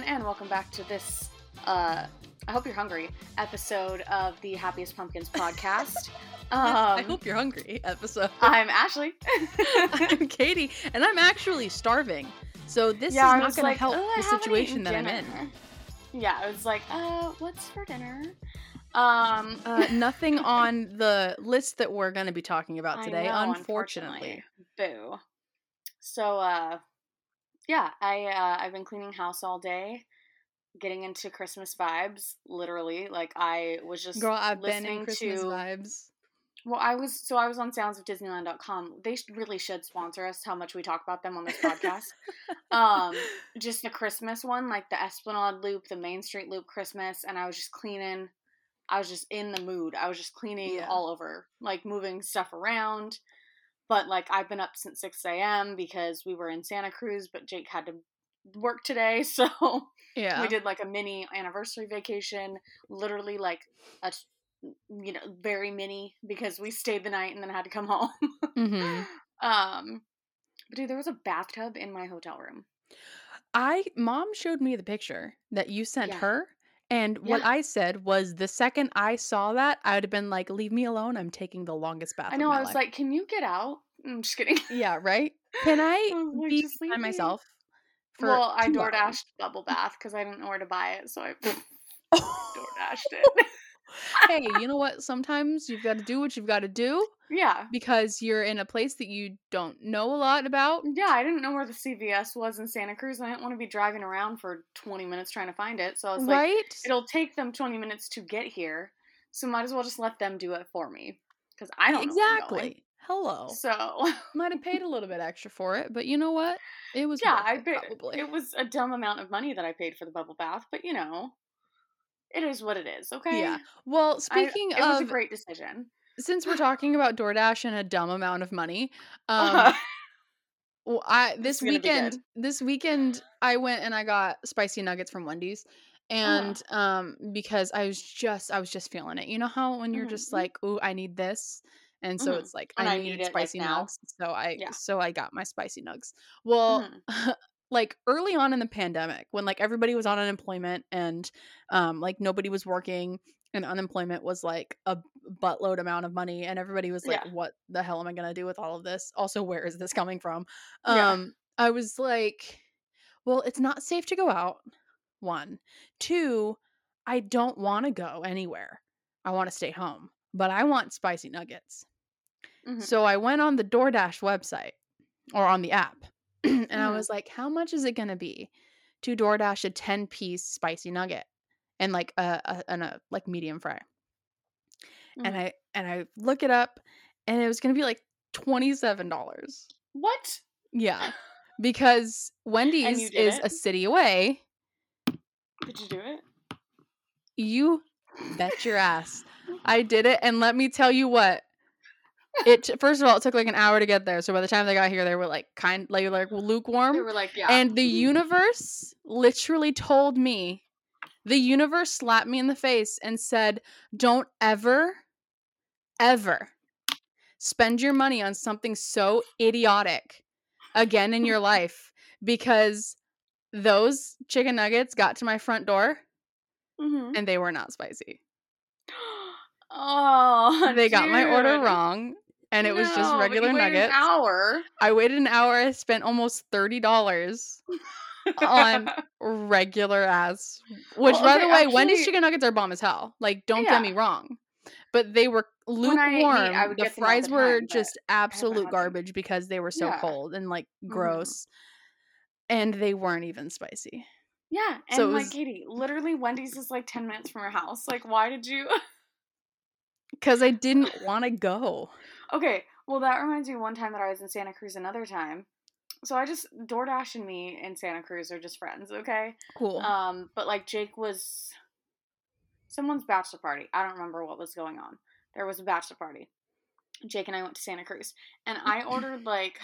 everyone, and welcome back to this. Uh, I hope you're hungry. Episode of the Happiest Pumpkins podcast. Um, I hope you're hungry. Episode. I'm Ashley. I'm Katie, and I'm actually starving. So this yeah, is not going like, to help "Oh, the situation that I'm in. Yeah, I was like, uh, what's for dinner? Um, Uh, nothing on the list that we're going to be talking about today, know, unfortunately. Boo. So, uh, yeah, I uh, I've been cleaning house all day, getting into Christmas vibes. Literally, like I was just Girl, I've been listening in Christmas to. vibes. Well, I was so I was on soundsofdisneyland.com. They really should sponsor us. How much we talk about them on this podcast. um, just the Christmas one, like the Esplanade Loop, the Main Street Loop Christmas, and I was just cleaning. I was just in the mood. I was just cleaning Yeah. all over, like moving stuff around. But like I've been up since six a.m. because we were in Santa Cruz, but Jake had to work today, so Yeah. we did like a mini anniversary vacation. Literally like a you know very mini because we stayed the night and then had to come home. hmm um, but dude, there was a bathtub in my hotel room. I mom showed me the picture that you sent Yeah. her, and what Yeah. I said was the second I saw that, I would have been like, "Leave me alone! I'm taking the longest bath." I of know. I was life." like, "Can you get out?" I'm just kidding. "Yeah, right. Can I be "Just leave by me." myself?" For well, I two door dashed bubble bath because I didn't know where to buy it, so I door dashed it. Hey, you know what? Sometimes you've got to do what you've got to do yeah, because you're in a place that you don't know a lot about. yeah. I didn't know where the CVS was in Santa Cruz. and I didn't want to be driving around for 20 minutes trying to find it. So I was like, right? it'll take them 20 minutes to get here, so might as well just let them do it for me because I don't know where I'm going. exactly. Hello. So Might have paid a little bit extra for it, but you know what? It was yeah, I paid. probably. It was a dumb amount of money that I paid for the bubble bath, but you know, it is what it is. Okay. Yeah. Well, I- speaking it was a great decision. since we're talking about DoorDash and a dumb amount of money, um, well, I this It's gonna be weekend, this weekend, I went and I got spicy nuggets from Wendy's, and um, because I was just, I was just feeling it. You know how when you're Mhm. just like, "Ooh, I need this," and so Mhm. it's like I I needed need like, spicy now. nugs, so I, Yeah. so I got my spicy nugs. Well. Like early on in the pandemic when like everybody was on unemployment and um like nobody was working and unemployment was like a buttload amount of money and everybody was like Yeah. what the hell am i going to do with all of this also where is this coming from Yeah. um i was like well it's not safe to go out one two i don't want to go anywhere i want to stay home but i want spicy nuggets Mhm. so I went on the DoorDash website or on the app and I Mhm. was like, how much is it going to be to DoorDash a 10 piece spicy nugget and like a, a, and a like medium fry? And Mhm. I, and I look it up and it was going to be like $27. what? Yeah. Because Wendy's is it? a city away. Did you do it? You bet your ass. I did it. And let me tell you what, it t- first of all, it took like an hour to get there. So by the time they got here, they were like kind like like lukewarm. They were like, yeah. And the universe literally told me, the universe slapped me in the face and said, Don't ever, ever spend your money on something so idiotic again in your life because those chicken nuggets got to my front door Mhm. and they were not spicy. oh, They got my order wrong and it was just No, regular nuggets. An hour. I waited an hour, I spent almost $30 on regular ass. Which, Well, by the way, Wendy's actually- chicken nuggets are bomb as hell. Like, don't Yeah. get me wrong, but they were When I eat, lukewarm. Would the fries the were time, just absolute garbage because they were so Yeah. cold and like Mhm. gross, and they weren't even spicy. Yeah, and So like was- Katie, literally Wendy's is like ten minutes from your house. Like, why did you? Because I didn't want to go. Okay, well that reminds me of one time that I was in Santa Cruz. Another time, so I just DoorDash and me in Santa Cruz are just friends. Okay, Cool. um, but like Jake was someone's bachelor party. I don't remember what was going on. There was a bachelor party. Jake and I went to Santa Cruz, and I ordered like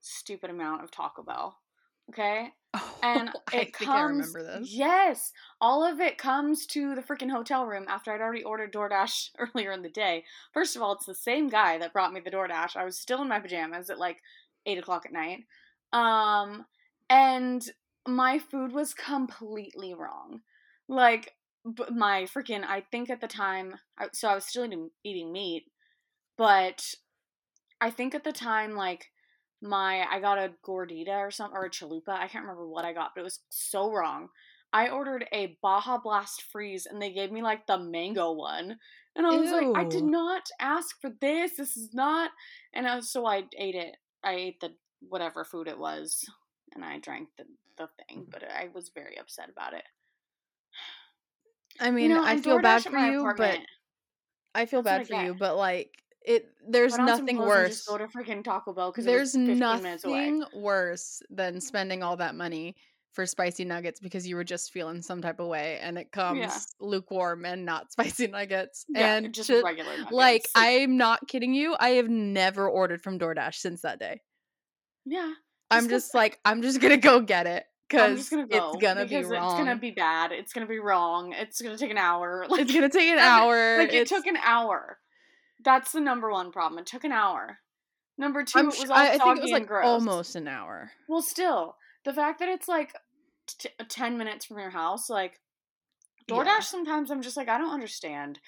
stupid amount of Taco Bell. Okay, and I it think I comes. remember this. Yes, all of it comes to the freaking hotel room after I'd already ordered DoorDash earlier in the day. First of all, it's the same guy that brought me the DoorDash. I was still in my pajamas at like eight o'clock at night, um, and my food was completely wrong. Like my freaking I think at the time so I was still eating, eating meat, but I think at the time like my I got a gordita or something or a chalupa. I can't remember what I got, but it was so wrong. I ordered a Baja Blast freeze and they gave me like the mango one. And I was like, I did not ask for this. This is not and I, so I ate it. I ate the whatever food it was and I drank the, the thing, mm-hmm. but I was very upset about it. I mean, I feel bad DoorDash at for you, but I feel That's bad I for you, but like it there's nothing worse. Just go to freaking Taco Bell because There's 15 minutes away. nothing worse than spending all that money for spicy nuggets because you were just feeling some type of way and it comes lukewarm and not spicy nuggets. Yeah, and just to- regular nuggets. like I'm not kidding you, I have never ordered from DoorDash since that day. yeah, i'm just like I'm just to go get it just gonna go it's going to be wrong. It's gonna be bad. It's gonna be wrong. It's gonna take an hour. Like, It's to take an hour. like it it's- took an hour. That's the number one problem. It took an hour. Number 2 I'm it was all I, I think it was and like gross. almost an hour. Well, still, the fact that it's like t- ten minutes from your house, like DoorDash. Yeah. Sometimes I'm just like, I don't understand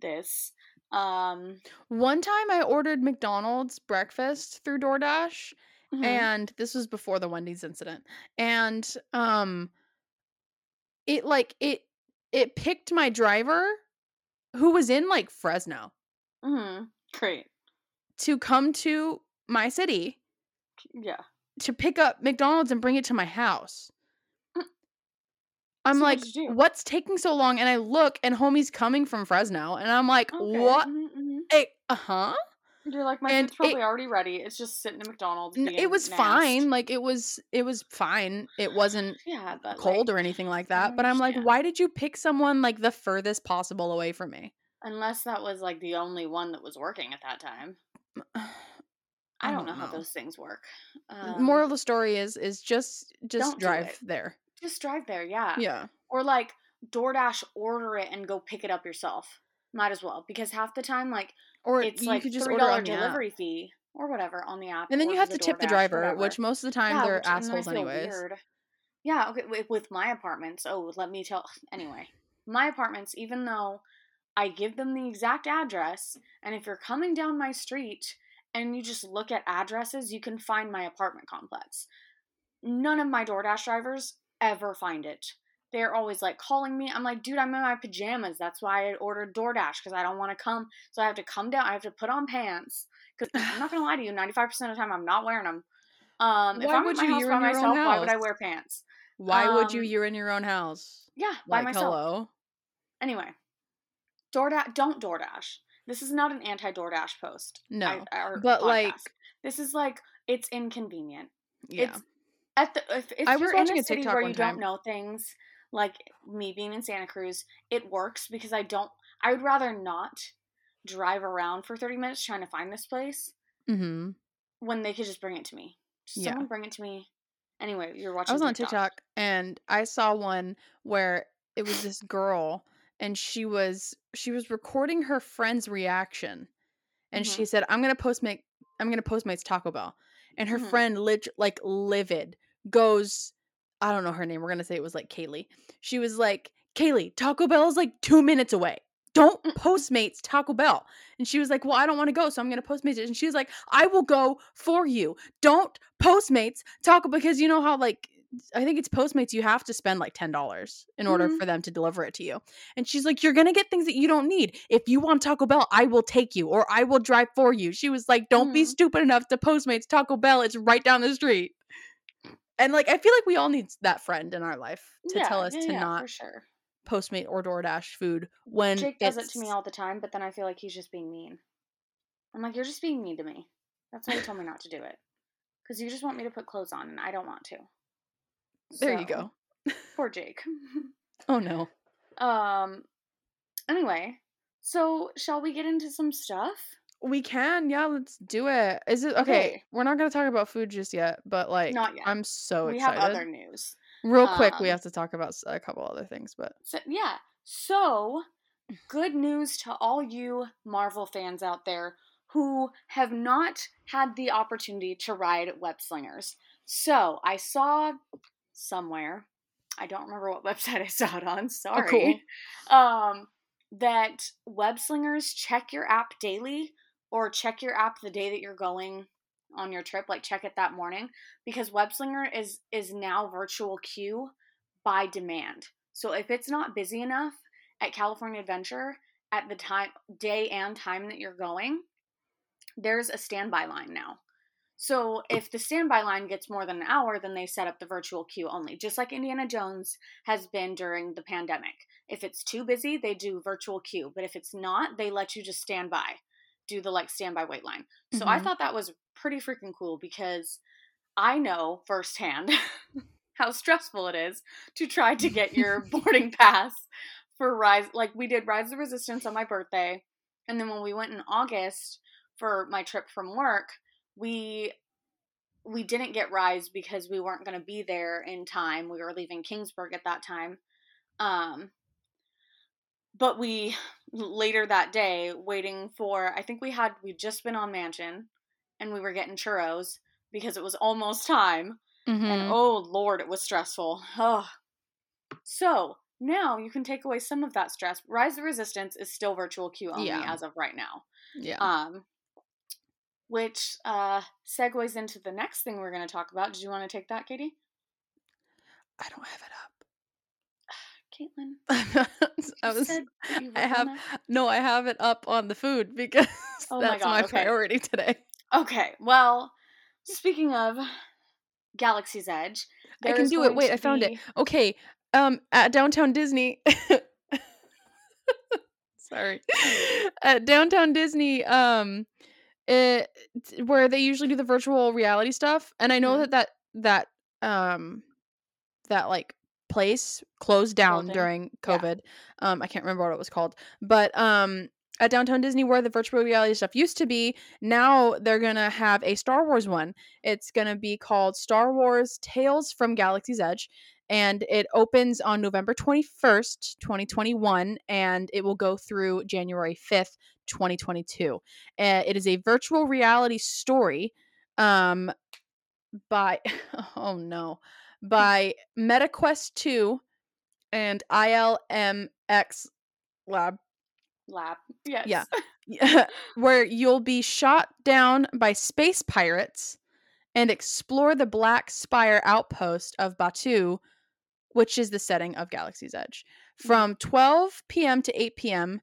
this. Um, One time I ordered McDonald's breakfast through DoorDash mhm. and this was before the Wendy's incident. And um it like it it picked my driver who was in like Fresno Mhm. great, to come to my city yeah. to pick up McDonald's and bring it to my house. Mm. I'm So like, what'd you do? what's taking so long? And I look and homie's coming from Fresno and I'm like, Okay. what? mhm, mhm. Hey, uh-huh. You're like, my And food's probably it- already ready. It's just sitting at McDonald's. It was nasty. fine. Like it was it was fine. It wasn't Yeah, cold like, or anything like that. But I'm like, why did you pick someone like the furthest possible away from me? Unless that was like the only one that was working at that time. I, don't, know, how those things work. Um, Moral of the story is is just just drive there. just drive there, yeah. Yeah. Or like DoorDash, order it and go pick it up yourself. Might as well because half the time, like Or it's you like could just three order dollar delivery fee or whatever on the app. And then you have the to tip the driver, whatever. which most of the time Yeah, they're which- and then I assholes anyways. weird. Yeah, okay, with my apartments. Oh, let me tell. Anyway, my apartments, even though I give them the exact address, and if you're coming down my street and you just look at addresses, you can find my apartment complex. None of my DoorDash drivers ever find it. They're always like calling me. I'm like, dude, I'm in my pajamas. That's why I ordered DoorDash because I don't want to come. So I have to come down. I have to put on pants because I'm not gonna lie to you. 95% of the time, I'm not wearing them. Um, if Why I'm would at my you? house by own myself, why would I wear pants? Why would you? Um, You're in your own house. Yeah, by Like myself. hello. Anyway, DoorDash, don't DoorDash. This is not an anti DoorDash post. No, I- but, like- this is like it's inconvenient. Yeah. It's at the if, if I was you're in watching a a city TikTok where you time. don't know things, like me being in Santa Cruz, it works because I don't. I would rather not drive around for thirty minutes trying to find this place mm-hmm. when they could just bring it to me. Just Yeah. Someone bring it to me. Anyway, you're watching. I was on TikTok and I saw one where it was this girl and she was she was recording her friend's reaction and Mhm. she said I'm going to post postmate I'm to post postmates Taco Bell and her Mhm. friend lit like livid goes I don't know her name we're going to say it was like Kaylee she was like Kaylee Taco Bell is like 2 minutes away don't Mm. postmates Taco Bell and she was like well I don't want to go so I'm going to postmates it and she was like I will go for you don't postmates Taco because you know how like I think it's Postmates you have to spend like $10 in order Mhm. for them to deliver it to you. And she's like you're going to get things that you don't need. If you want Taco Bell, I will take you or I will drive for you. She was like don't be Mhm. stupid enough to Postmates Taco Bell. It's right down the street. And like I feel like we all need that friend in our life to yeah, tell us yeah, to yeah, not for sure. Postmate or DoorDash food when Jake does it to me all the time, but then I feel like he's just being mean. I'm like, you're just being mean to me. That's why you told me not to do it. Because you just want me to put clothes on, and I don't want to. There you go. Poor Jake. Oh no. um. Anyway, so shall we get into some stuff? We can, yeah, let's do it. Is it okay? Okay. We're not gonna talk about food just yet, but like, Not yet. I'm so we excited. We have other news. Real quick, we um, have to talk about a couple other things, but So yeah. So good news to all you Marvel fans out there who have not had the opportunity to ride web slingers. So I saw somewhere. I don't remember what website I saw it on. Sorry. Oh, cool. Um, that web slingers check your app daily or check your app the day that you're going on your trip. Like check it that morning because webslinger is is now virtual queue by demand. So if it's not busy enough at California Adventure at the time day and time that you're going, there's a standby line now. So if the standby line gets more than an hour, then they set up the virtual queue only, just like Indiana Jones has been during the pandemic. If it's too busy, they do virtual queue, but if it's not, they let you just stand by, do the like standby wait line. So I Mhm. thought that was pretty freaking cool because I know firsthand how stressful it is to try to get your boarding pass for Rise. Like we did Rise of the Resistance on my birthday, and then when we went in August for my trip from work, we we didn't get Rise because we weren't going to be there in time. We were leaving Kingsburg at that time. Um, but we later that day waiting for I think we had we'd just been on Mansion and we were getting churros because it was almost time and Mhm. oh lord it was stressful. Oh. So, now you can take away some of that stress. Rise of the Resistance is still virtual queue only Yeah. as of right now. yeah. Um which uh segues into the next thing we're going to talk about. Did you want to take that, Katie? I don't have it up. Caitlin. I was. I have no. I have it up on the food because Oh my that's God, my okay. priority today. Okay, well, speaking of Galaxy's Edge, I can do it. Wait, I found it. Okay. Um, at downtown Disney. Sorry. At downtown Disney, um, it where they usually do the virtual reality stuff, and I know Mhm. that that that um that like place closed down Hilton? during Yeah. COVID. Um, I can't remember what it was called, but um. At Downtown Disney, where the virtual reality stuff used to be, now they're gonna have a Star Wars one. It's gonna be called Star Wars Tales from Galaxy's Edge, and it opens on November 21st, 2021, and it will go through January 5th, 2022. Uh, it is a virtual reality story um, by, oh no, by MetaQuest 2 and ILMX Lab lab. Yes. Yeah. Yeah, where you'll be shot down by space pirates and explore the Black Spire outpost of Batuu, which is the setting of Galaxy's Edge. From 12 p.m. to 8 p.m.,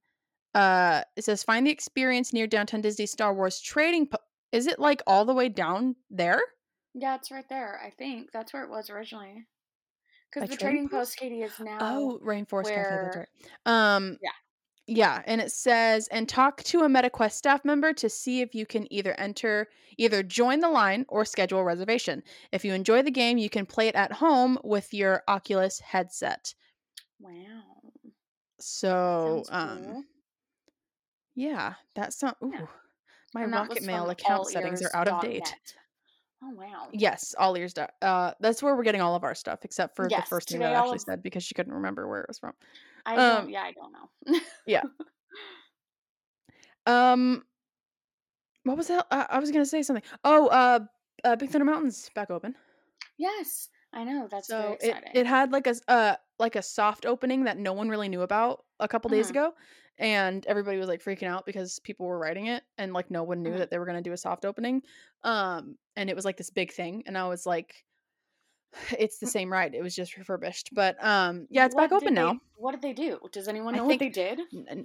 uh, it says find the experience near downtown Disney Star Wars trading. Po- is it like all the way down there? Yeah, it's right there. I think that's where it was originally. Because the Trading trading Post? Katie, is now. Oh, Rainforest Cafe. That's right. Um, Yeah. Yeah, and it says, and talk to a MetaQuest staff member to see if you can either enter, either join the line or schedule a reservation. If you enjoy the game, you can play it at home with your Oculus headset. Wow. So, um, cool. yeah, that sounds. Ooh, Yeah. my And Rocket Mail account settings are out of date. allears.net. Oh wow. Yes, all ears. Uh, that's where we're getting all of our stuff, except for Yes, the first thing that all Ashley of- said because she couldn't remember where it was from. I um, don't. Yeah, I don't know. Yeah. Um, what was that? Uh, I was gonna say something. Oh, uh, uh, Big Thunder Mountain's back open. yes, I know. That's so it, exciting. it had like a uh like a soft opening that no one really knew about a couple days Mhm. ago and everybody was like freaking out because people were writing it and like no one knew Mhm. that they were going to do a soft opening um and it was like this big thing and i was like it's the Mm. same ride it was just refurbished but um yeah it's back What did open they- now What did they do? Does anyone know what they did?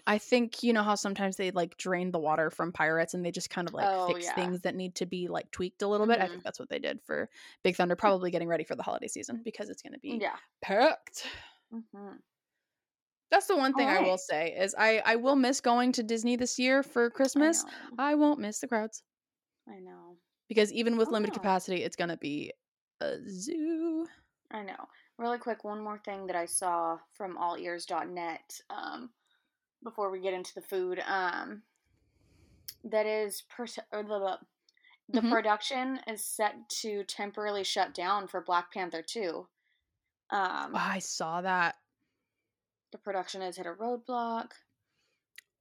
I think you know how sometimes they like drain the water from pirates and they just kind of like Oh, fix yeah. things that need to be like tweaked a little bit i Mhm. think that's what they did for big thunder probably getting ready for the holiday season because it's going to be Yeah. packed hmm That's the one thing I will say is I I will miss going to Disney this year for Christmas. I. I, won't miss the crowds I know. because even with limited Oh. capacity, it's gonna be a zoo. I know. Really quick, one more thing that I saw from allears.net um, before we get into the food. Um, that is, or the, the Mhm. production is set to temporarily shut down for Black Panther 2. Um, Oh, I saw that. the production has hit a roadblock.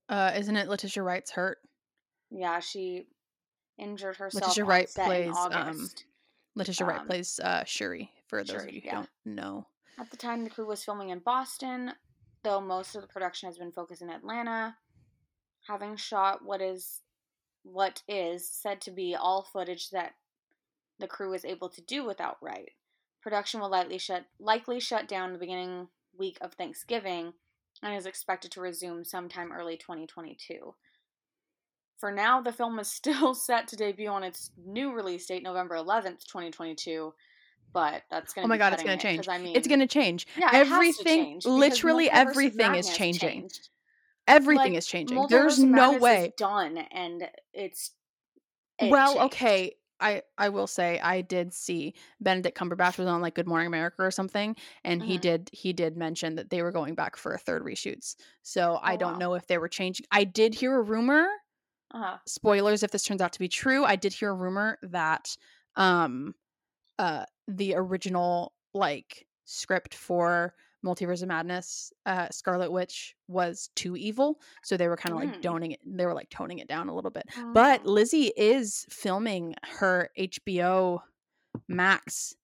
Uh, isn't it Letitia Wright's hurt? Yeah, she injured herself Letitia Wright plays, um. Letitia Wright Um, plays uh, Shuri For those Sure, of you who yeah. don't know. At the time, the crew was filming in Boston, though most of the production has been focused in Atlanta, having shot what is what is said to be all footage that the crew was able to do without Wright. Production will likely shut likely shut down the beginning week of Thanksgiving and is expected to resume sometime early 2022. For now, the film is still set to debut on its new release date, November 11th, 2022, but that's going to Oh my God, it's cutting gonna change. I mean, It's gonna change. yeah, to everything, change literally everything is changing. changed. Everything Like, is changing. Multiverse There's no way. done, and it's it Well, changed. okay. I I will say I did see Benedict Cumberbatch was on like Good Morning America or something, and he Mhm. did he did mention that they were going back for a third reshoots. So I Oh, don't wow. know if they were changing. I did hear a rumor. Uh-huh. Spoilers if this turns out to be true. I did hear a rumor that um uh the original like script for Multiverse of Madness, uh Scarlet Witch was too evil, so they were kind of like Mm. toning it. They were like toning it down a little bit. But Mm. Lizzie is filming her HBO Max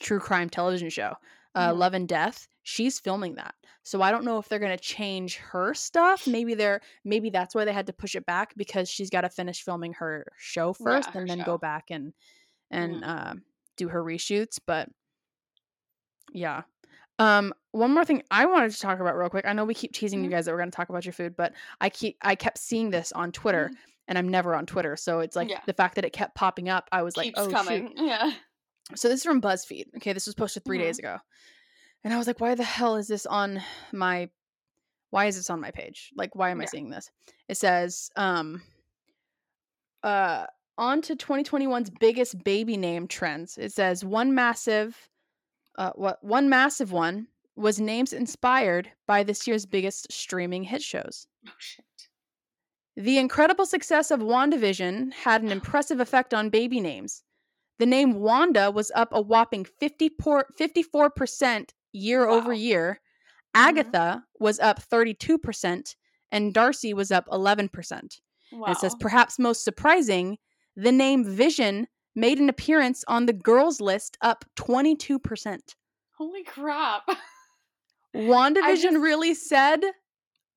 true crime television show, uh, Mhm. Love and Death. She's filming that, so I don't know if they're gonna change her stuff. Maybe they're maybe that's why they had to push it back because she's got to finish filming her show first Yeah, her and then show. go back and and Mhm. uh, do her reshoots. But yeah. Um, one more thing I wanted to talk about real quick. I know we keep teasing you Mhm. guys that we're going to talk about your food, but I keep I kept seeing this on Twitter, Mhm. and I'm never on Twitter, so it's like Yeah. the fact that it kept popping up. I was like, Keeps oh shoot. coming. Yeah. So this is from BuzzFeed. Okay, this was posted 3 Mhm. days ago, and I was like, why the hell is this on my? Why is this on my page? Like, why am I seeing this? It says, um, uh, on to 2021's biggest baby name trends. It says one massive, uh, what one massive one was names inspired by this year's biggest streaming hit shows. Oh shit. The incredible success of WandaVision had an impressive effect on baby names. The name Wanda was up a whopping 54, 54% year over Wow. year. Mhm. Agatha was up 32%, and Darcy was up 11%. Wow. It says, perhaps most surprising, the name Vision made an appearance on the girls list, up 22%. Holy crap. WandaVision just- really said,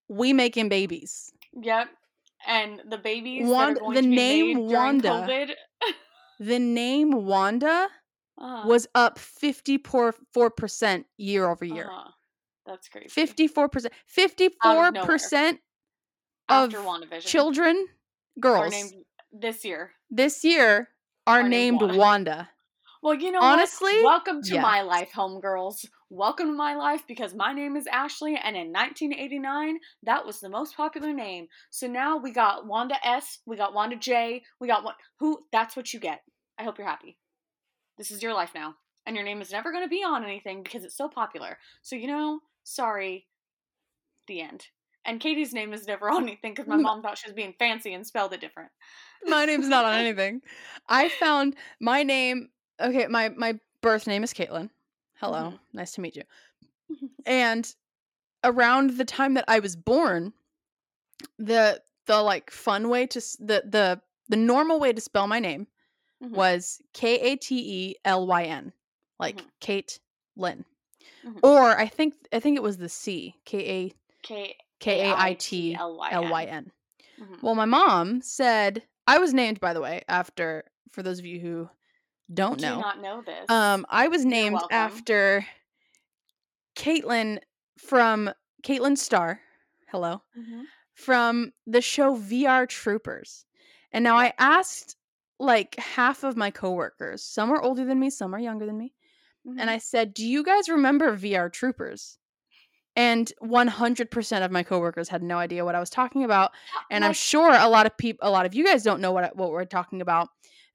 we making babies. yep. And the babies Wanda- that are going the name Wanda COVID. The name Wanda Uh, was up 54% year over year. uh-huh. That's crazy. 54%. 54% After of children, girls, named this year. this year are, are named named Wanda. Wanda. Well, you know Honestly, what? Welcome to yeah. my life, homegirls. Welcome to my life because my name is Ashley, and in 1989, that was the most popular name. So now we got Wanda S, we got Wanda J, we got what? Who? That's what you get. I hope you're happy. This is your life now, and your name is never going to be on anything because it's so popular. So you know, sorry. The end. And Katie's name is never on anything because my mom thought she was being fancy and spelled it different. My name's not on anything. I found my name. Okay, my my birth name is Caitlin. Hello, Mhm. nice to meet you. And around the time that I was born, the the like fun way to the the the normal way to spell my name Mhm. was K A T E L Y N, like Mhm. Kate Lynn. Mhm. Or I think I think it was the C K A K K A I T L Y N. Mhm. Well, my mom said I was named, by the way, after for those of you who don't Do know. not know this. Um, I was named after Caitlin from Kaitlin Star. Hello. Mhm. From the show VR Troopers. And now I asked like half of my coworkers. Some are older than me, some are younger than me. Mhm. And I said, "Do you guys remember VR Troopers?" And 100% of my coworkers had no idea what I was talking about and I'm sure a lot of people, a lot of you guys don't know what I- what we're talking about.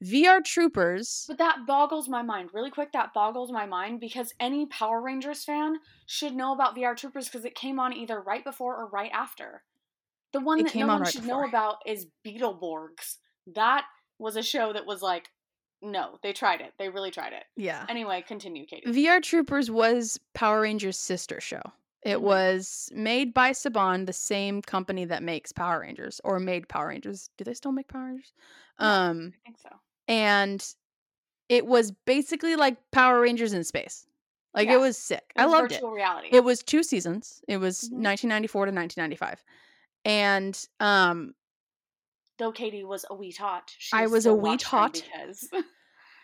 VR Troopers. But that boggles my mind. Really quick, that boggles my mind because any Power Rangers fan should know about VR Troopers because it came on either right before or right after. The one It that no on one right should before. know about is Beetleborgs. That was a show that was like, no, they tried it. They really tried it. Yeah. Anyway, continue, Katie. VR Troopers was Power Rangers' sister show. It Mhm. was made by Saban, the same company that makes Power Rangers or made Power Rangers. Do they still make Power Rangers? Um I think so. And it was basically like Power Rangers in space. Like Yeah. it was sick. It I was loved it. reality. It was two seasons. It was Mhm. 1994 to 1995. And um Though Katie was a wee tot. She I was a wee tot. because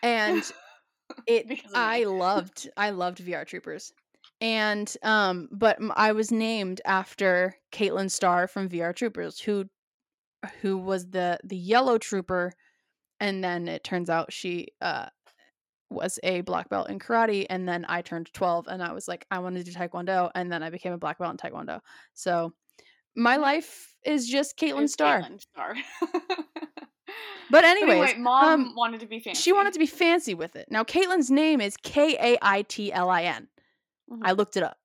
and it Because I loved I loved VR Troopers. And um but I was named after Kaitlin Star from VR Troopers who who was the the yellow trooper and then it turns out she uh was a black belt in karate and then I turned 12 and I was like I want to do taekwondo and then I became a black belt in taekwondo. So my life is just Caitlin It's Starr. Kaitlin Star. But But anyways, anyway, mom um, wanted to be fancy. she wanted to be fancy with it. Now Caitlin's name is K A I T L I N. I looked it up.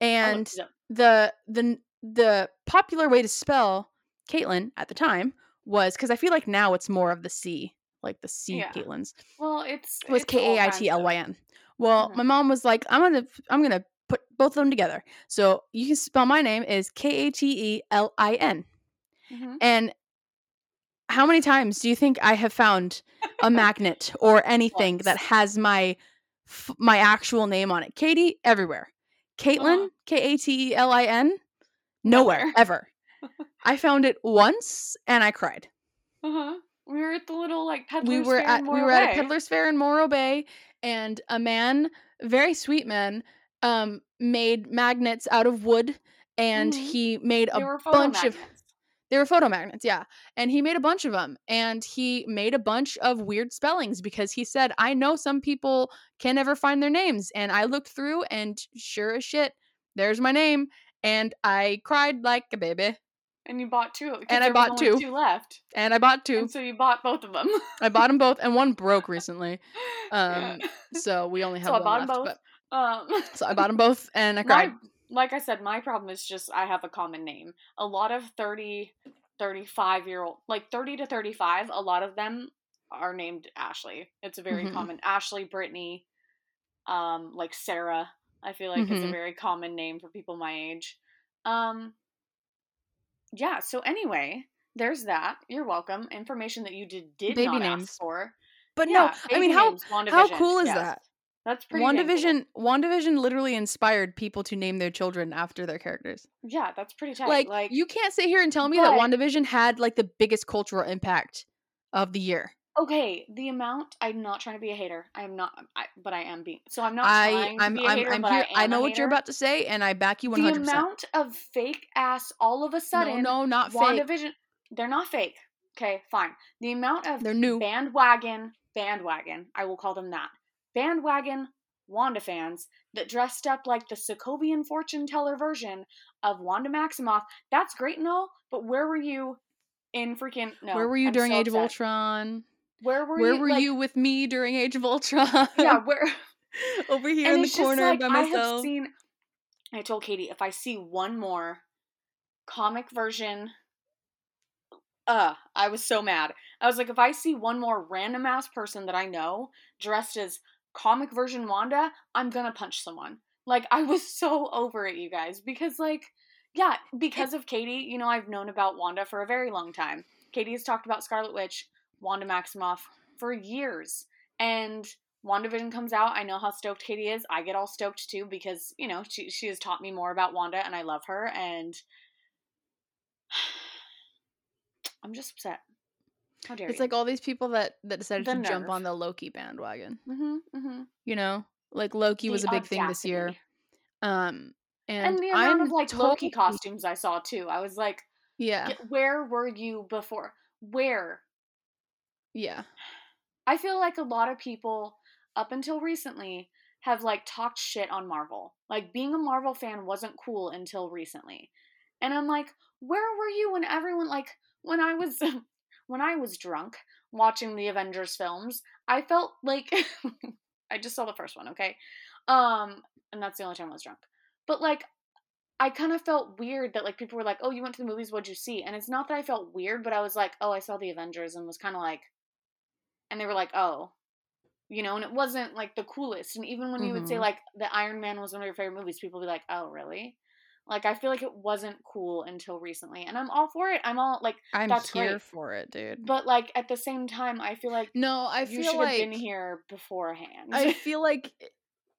And looked it up. the the the popular way to spell Caitlin at the time was because I feel like now it's more of the C, like the C Yeah. Caitlins Well, it's was it's all K A I T L Y N. Well, Mhm. my mom was like, I'm gonna I'm gonna put both of them together. So you can spell my name is K A T E L I N. Mhm. And how many times do you think I have found a magnet or anything that has my f- my actual name on it? Katie everywhere. Caitlin Uh-huh. K A T E L I N Nowhere. ever. I found it once and I cried. Uh-huh. We were at the little like peddlers we were fair at in we were at a peddler's fair in Morro Bay, and a man, very sweet man, um, made magnets out of wood, and Mhm. he made a They were photo bunch of magnets. they were photo magnets, yeah. And he made a bunch of them. And he made a bunch of weird spellings because he said, I know some people can never find their names. And I looked through and sure as shit, there's my name. And I cried like a baby. And you bought two. And I bought two. two left, And I bought two. and so you bought both of them. I bought them both, and one broke recently. Yeah. Um, so we only have so I one bought left. them both. But Um, so I bought them both, and I my, cried. like I said, my problem is just I have a common name. A lot of 30, 35 year old, like 30 to 35, a lot of them are named Ashley. It's a very Mhm. common Ashley, Brittany, um, like Sarah, I feel like is a Mhm. very common name for people my age. Um, yeah, so anyway, there's that. You're welcome. Information that you did, did Baby not names. ask for. But Yeah, no, I mean, baby how how cool is yes. that? That's pretty dang cool. WandaVision, WandaVision literally inspired people to name their children after their characters. Yeah, that's pretty tight. Like, Like, you can't sit here and tell me that but- WandaVision had like the biggest cultural impact of the year. Okay, the amount. I'm not trying to be a hater. I'm not, I, but I am being. So I'm not I trying to I'm be a I'm, hater, I'm here. I I, know what you're about to say, and I back you The 100. percent The amount of fake ass all of a sudden. no, not fake. WandaVision. They're not fake. Okay, fine. The amount of They're new. bandwagon, bandwagon. I will call them that. Bandwagon Wanda fans that dressed up like the Sokovian fortune teller version of Wanda Maximoff. That's great and all, but where were you in freaking no? Where were you I'm during so Age of. Ultron? Where were Where you? were like, you with me during Age of Ultron? Yeah, where? over here and in the corner like by I have seen. I told Katie if I see one more comic version. Uh, I was so mad. I was like, if I see one more random ass person that I know dressed as comic version Wanda, I'm gonna punch someone. Like, I was so over it, you guys, because like, yeah, because of Katie, you know, I've known about Wanda for a very long time. Katie has talked about Scarlet Witch, Wanda Maximoff for years, and WandaVision comes out. I know how stoked Katie is. I get all stoked too because, you know, she she has taught me more about Wanda and I love her and I'm just upset. How dare It's you? like all these people that that decided The to jump on the Loki bandwagon. mm-hmm, mm-hmm. You know, like Loki was a big thing this year. Um, and, And, the amount I'm of like Loki costumes I saw too. I was like, Yeah, where were you before? Where? Yeah. I feel like a lot of people up until recently have like talked shit on Marvel. Like being a Marvel fan wasn't cool until recently. And I'm like, where were you when everyone like when I was when I was drunk watching the Avengers films, I felt like I just saw the first one, okay? Um and that's the only time I was drunk. But like I kind of felt weird that like people were like, "Oh, you went to the movies, what'd you see?" And it's not that I felt weird, but I was like, "Oh, I saw the Avengers," and was kind of like, and they were like, "Oh," you know, and it wasn't like the coolest. And even when you would say Mhm. like the Iron Man was one of your favorite movies, people would be like, "Oh, really?" Like I feel like it wasn't cool until recently, and I'm all for it. I'm all like, I'm that's here great. for it, dude. But like at the same time, I feel like no, I feel you should like have been here beforehand. I feel like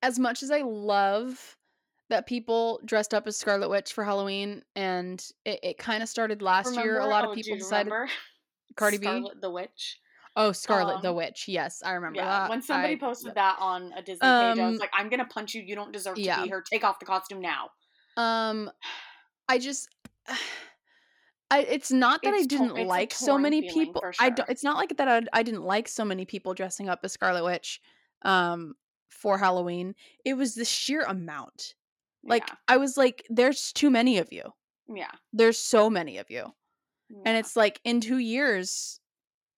as much as I love that people dressed up as Scarlet Witch for Halloween, and it, it kind of started last year. A lot of oh, people decided remember Cardi B. The Witch. Oh, Scarlet the Um, Witch. Yes, I remember Yeah, that. when somebody I- posted that on a Disney page, I Um, was like, "I'm gonna punch you. You don't deserve to yeah. be here. Take off the costume now." Um, I just, I. It's not that I It's to- didn't like so many people. for I. don't- It's not like that. I, I didn't like so many people dressing up as Scarlet Witch, um, for Halloween. It was the sheer amount. Like I was like, there's too many of you. yeah, yeah. There's so many of you, and it's like in two years,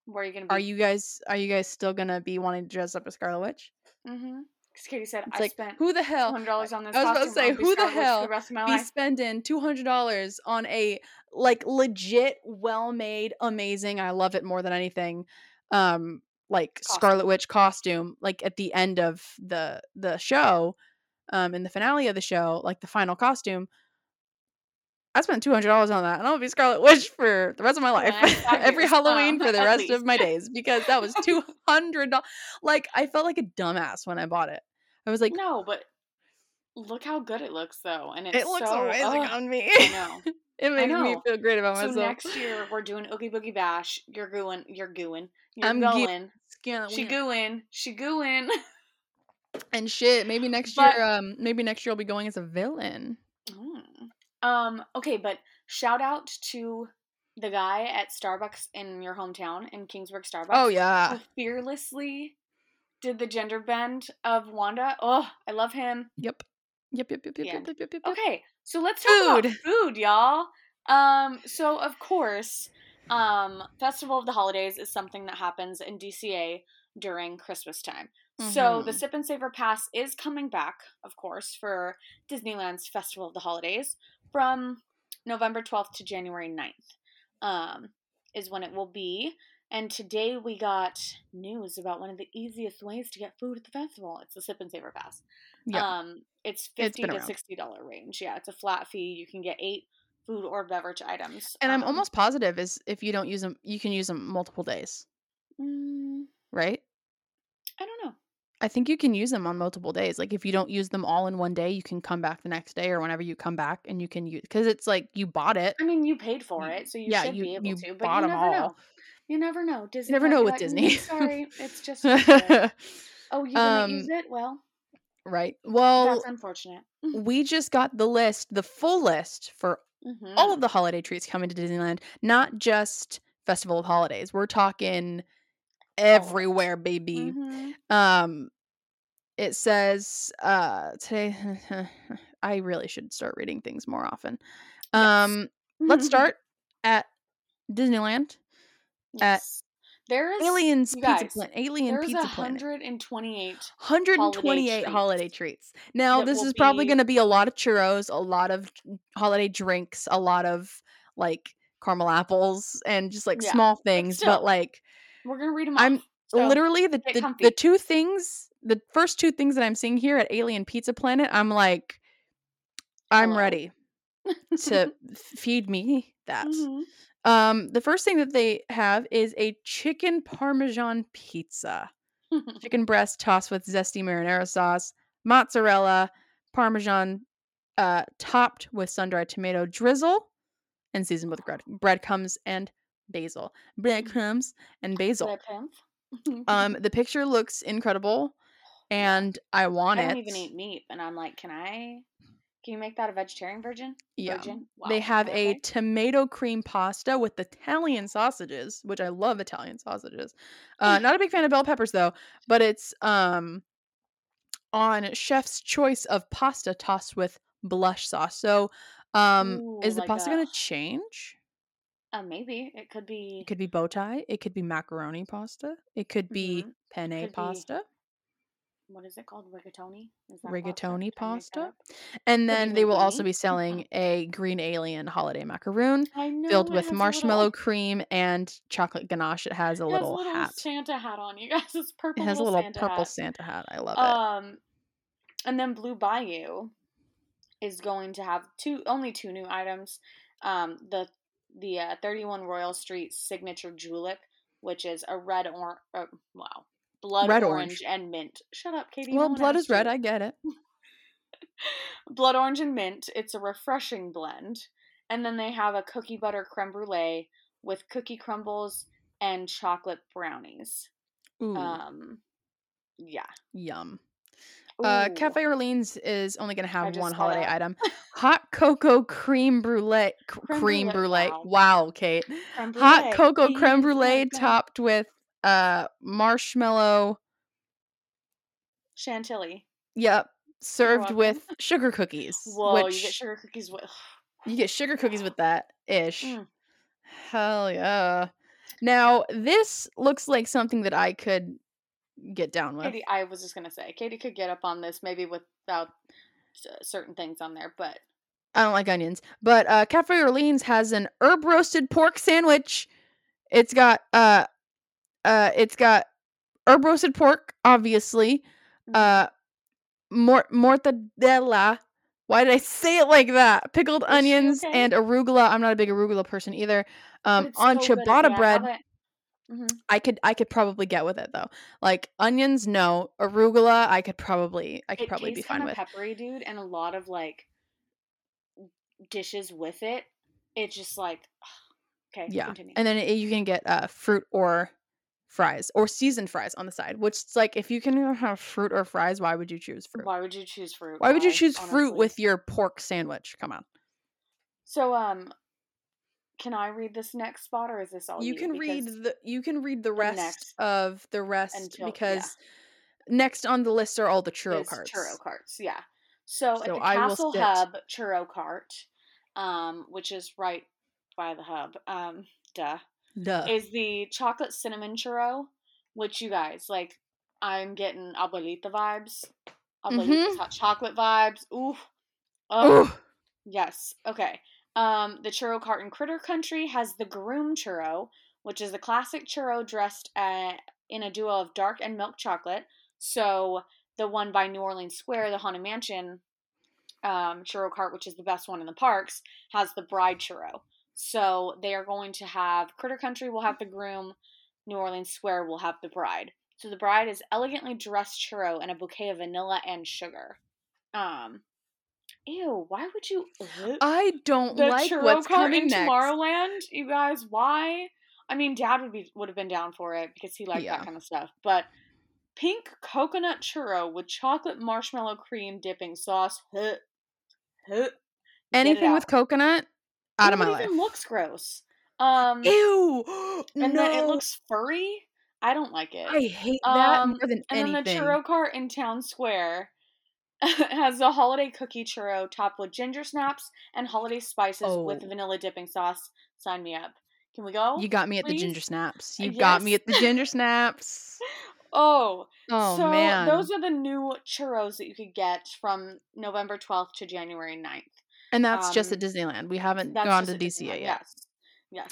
where are you gonna be? are you guys are you guys still gonna be wanting to dress up as Scarlet Witch? Mm-hmm. Because Katie said It's I like spent who the hell hundred dollars on this. I was about to say, who the Scarlet Witch hell the rest of my be life. spending two hundred dollars on a like legit, well made, amazing. I love it more than anything. Um, like Costume. Scarlet Witch costume, like at the end of the the show, um, in the finale of the show, like the final costume. I spent two hundred dollars on that, and I'll be Scarlet Witch for the rest of my life, every Halloween for the rest least. of my days, because that was two hundred dollars. Like I felt like a dumbass when I bought it. I was like, no, but look how good it looks though, and it's it looks so, amazing ugh, on me. I know. it makes me feel great about So myself. next year we're doing Oogie Boogie Bash. You're gooing. You're gooing. You're I'm ge- going. Skin- She gooing. She gooing. and shit. Maybe next But- year, um, maybe next year I'll be going as a villain. Um. Okay, but shout out to the guy at Starbucks in your hometown in Kingsburg Starbucks. Oh yeah, fearlessly did the gender bend of Wanda. Oh, I love him. yep, yep, yep, yep, yep, yep, yep, yep, yep. Okay, so let's talk Food. about food, y'all. Um, so of course, um, Festival of the Holidays is something that happens in DCA during Christmas time. So the Mhm. Sip and Savor Pass is coming back, of course, for Disneyland's Festival of the Holidays from November 12th to January 9th. Um, is when it will be. And today we got news about one of the easiest ways to get food at the festival. It's the Sip and Savor Pass. Yeah. Um, it's It's fifty been to around. sixty dollar range. Yeah, it's a flat fee. You can get eight food or beverage items. and I'm Um, almost positive is if you don't use them, you can use them multiple days, mm, right? I don't know. I think you can use them on multiple days. Like if you don't use them all in one day, you can come back the next day or whenever you come back, and you can use because it's like you bought it. I mean, you paid for it, so you yeah, should you- be able you to. But bought you never all. know. You never know. Disney. never know with like, Disney. "Mm, sorry, it's just. oh, you didn't use Um, it? Well, right. Well, that's unfortunate. we just got the list, the full list for Mhm. all of the holiday treats coming to Disneyland, not just Festival of Holidays. We're talking everywhere, baby. Mhm. Um it says uh today I really should start reading things more often. Yes. Um let's start at Disneyland. at Yes. There is Aliens you Pizza guys, Planet. Alien There's Pizza Planet. 128. 128 treats holiday treats. Now, this is probably be- going to be a lot of churros, a lot of holiday drinks, a lot of like caramel apples and just like Yeah, small things, but, still, like We're gonna read them I'm off. So, literally the, the the two things, the first two things that I'm seeing here at Alien Pizza Planet, I'm like I'm Hello. ready to feed me that. Mhm. Um the first thing that they have is a chicken parmesan pizza. chicken breast tossed with zesty marinara sauce, mozzarella, parmesan, uh, topped with sun-dried tomato drizzle, and seasoned with bread breadcrumbs and basil. Breadcrumbs and basil. Um, the picture looks incredible, and I want I it. don't even eat meat, and I'm like, can I? Can you make that a vegetarian version? Yeah. Virgin? They Wow, have a tomato cream pasta with Italian sausages, which I love Italian sausages. Uh, not a big fan of bell peppers though, but it's um on chef's choice of pasta tossed with blush sauce. So, um, Ooh, is the like pasta a- gonna change? Uh, maybe it could be. It could be bow tie. It could be macaroni pasta. It could be Mhm. penne Could be pasta. What is it called? Rigatoni. Is that Rigatoni Did I make that pasta. And then they will also be selling a green alien holiday macaroon know. filled with marshmallow Little, cream and chocolate ganache. It has a it has little, a little hat. Santa hat on. You guys, it's purple. It has a little little Santa purple hat. Santa hat. I love it. Um, and then Blue Bayou is going to have two only two new items. Um, the the uh, 31 Royal Street signature julep, which is a red or uh, wow blood Red orange, orange. and mint. Shut up, Katie. Well, one blood is red. you. I get it. blood orange and mint. It's a refreshing blend. And then they have a cookie butter creme brulee with cookie crumbles and chocolate brownies. Ooh, Um, yeah. yum. Uh, Cafe Orleans is only going to have one holiday item: hot cocoa cream brulee. Creme cream brulee, brulee. wow. Kate. Creme Hot brulee cocoa creme brulee topped with uh marshmallow. Chantilly. Yep, served with sugar cookies. Whoa, which you get sugar cookies with. you get sugar cookies with that ish. Mm. Hell yeah. Now this looks like something that I could get down with. Katie, I was just gonna say, Katie could get up on this maybe without certain things on there, but I don't like onions. But uh Cafe Orleans has an herb roasted pork sandwich. It's got uh uh it's got herb roasted pork, obviously. mm, Uh mor- mortadella. Why did I say it like that? Pickled onions okay? and arugula. I'm not a big arugula person either. Um on so ciabatta have bread, Mhm. I could I could probably get with it though. Like onions, no. Arugula, I could probably I could It probably be fine with. peppery, dude, and a lot of like dishes with it. It's just like okay, Yeah. continue. And then it, you can get uh fruit or fries or seasoned fries on the side, which is like if you can have fruit or fries, why would you choose fruit? Why would you choose fruit? Why would you choose fruit honestly? with your pork sandwich? Come on. So um, can I read this next spot, or is this all you you? can read the you can read the rest next of the rest until- yeah. because next on the list are all the churro is carts. Churro carts, yeah. So, So at the I Castle Hub churro cart, um, which is right by the hub, um, duh, Duh. is the chocolate cinnamon churro, which you guys like. I'm getting abuelita vibes, abuelita's Mhm. hot chocolate vibes. Ooh, oh Ooh. yes. Okay. Um, the churro cart in Critter Country has the Groom churro, which is a classic churro dressed uh, in a duo of dark and milk chocolate. So the one by New Orleans Square, the Haunted Mansion um, churro cart, which is the best one in the parks, has the bride churro. So they are going to have Critter Country will have the groom, New Orleans Square will have the bride. So the bride is elegantly dressed churro and a bouquet of vanilla and sugar. Um, ew, why would you? I don't the like churro what's cart coming in next. Tomorrowland, you guys. Why? I mean, Dad would be would have been down for it because he liked Yeah. that kind of stuff. But pink coconut churro with chocolate marshmallow cream dipping sauce. Huh. Huh. Anything with coconut, out of Ooh, my it life. even looks gross. Um, Ew. and no. then it looks furry. I don't like it. I hate that Um, more than and anything. then the churro cart in Town Square has a holiday cookie churro topped with ginger snaps and holiday spices with Oh. vanilla dipping sauce. Sign me up. Can we go? you got me at the ginger snaps. Uh, You got me at the ginger snaps. Oh, Oh so man. those are the new churros that you could get from November 12th to January 9th. and that's just at um, Disneyland. We haven't gone to DCA yet. Yes. Yes.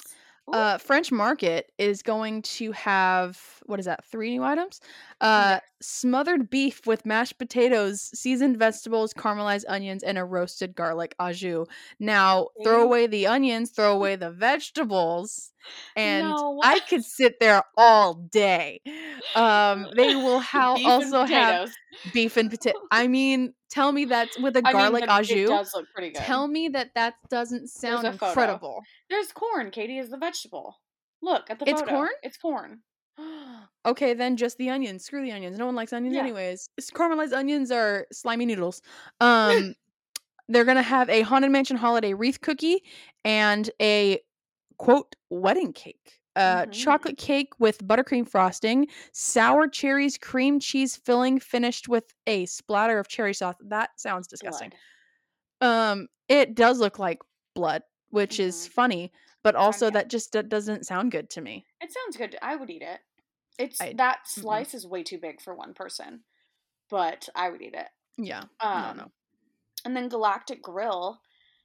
Uh, French Market is going to have what is that? Three new items. Uh, yes. smothered beef with mashed potatoes, seasoned vegetables, caramelized onions, and a roasted garlic au jus. Now, throw away the onions, throw away the vegetables, and No. I could sit there all day. Um, they will ha- Beef also have beef and potato. I mean, tell me that's with a I mean, garlic the- au it jus. does look pretty good. Tell me that that doesn't sound photo. incredible. There's corn. Katie is the vegetable. Look at the It's photo. corn? It's corn. okay, then just the onions. Screw the onions. No one likes onions Yeah. anyways. Caramelized onions are slimy noodles. Um they're going to have a Haunted Mansion holiday wreath cookie and a quote wedding cake. Uh Mhm. chocolate cake with buttercream frosting, sour cherries, cream cheese filling finished with a splatter of cherry sauce. That sounds disgusting. Blood. Um it does look like blood, which is Mhm. funny, but also that just d- doesn't sound good to me. It sounds good. I would eat it. It's I- that slice is way too big for one person, but I would eat it. Yeah. Um, no, no. And then Galactic Grill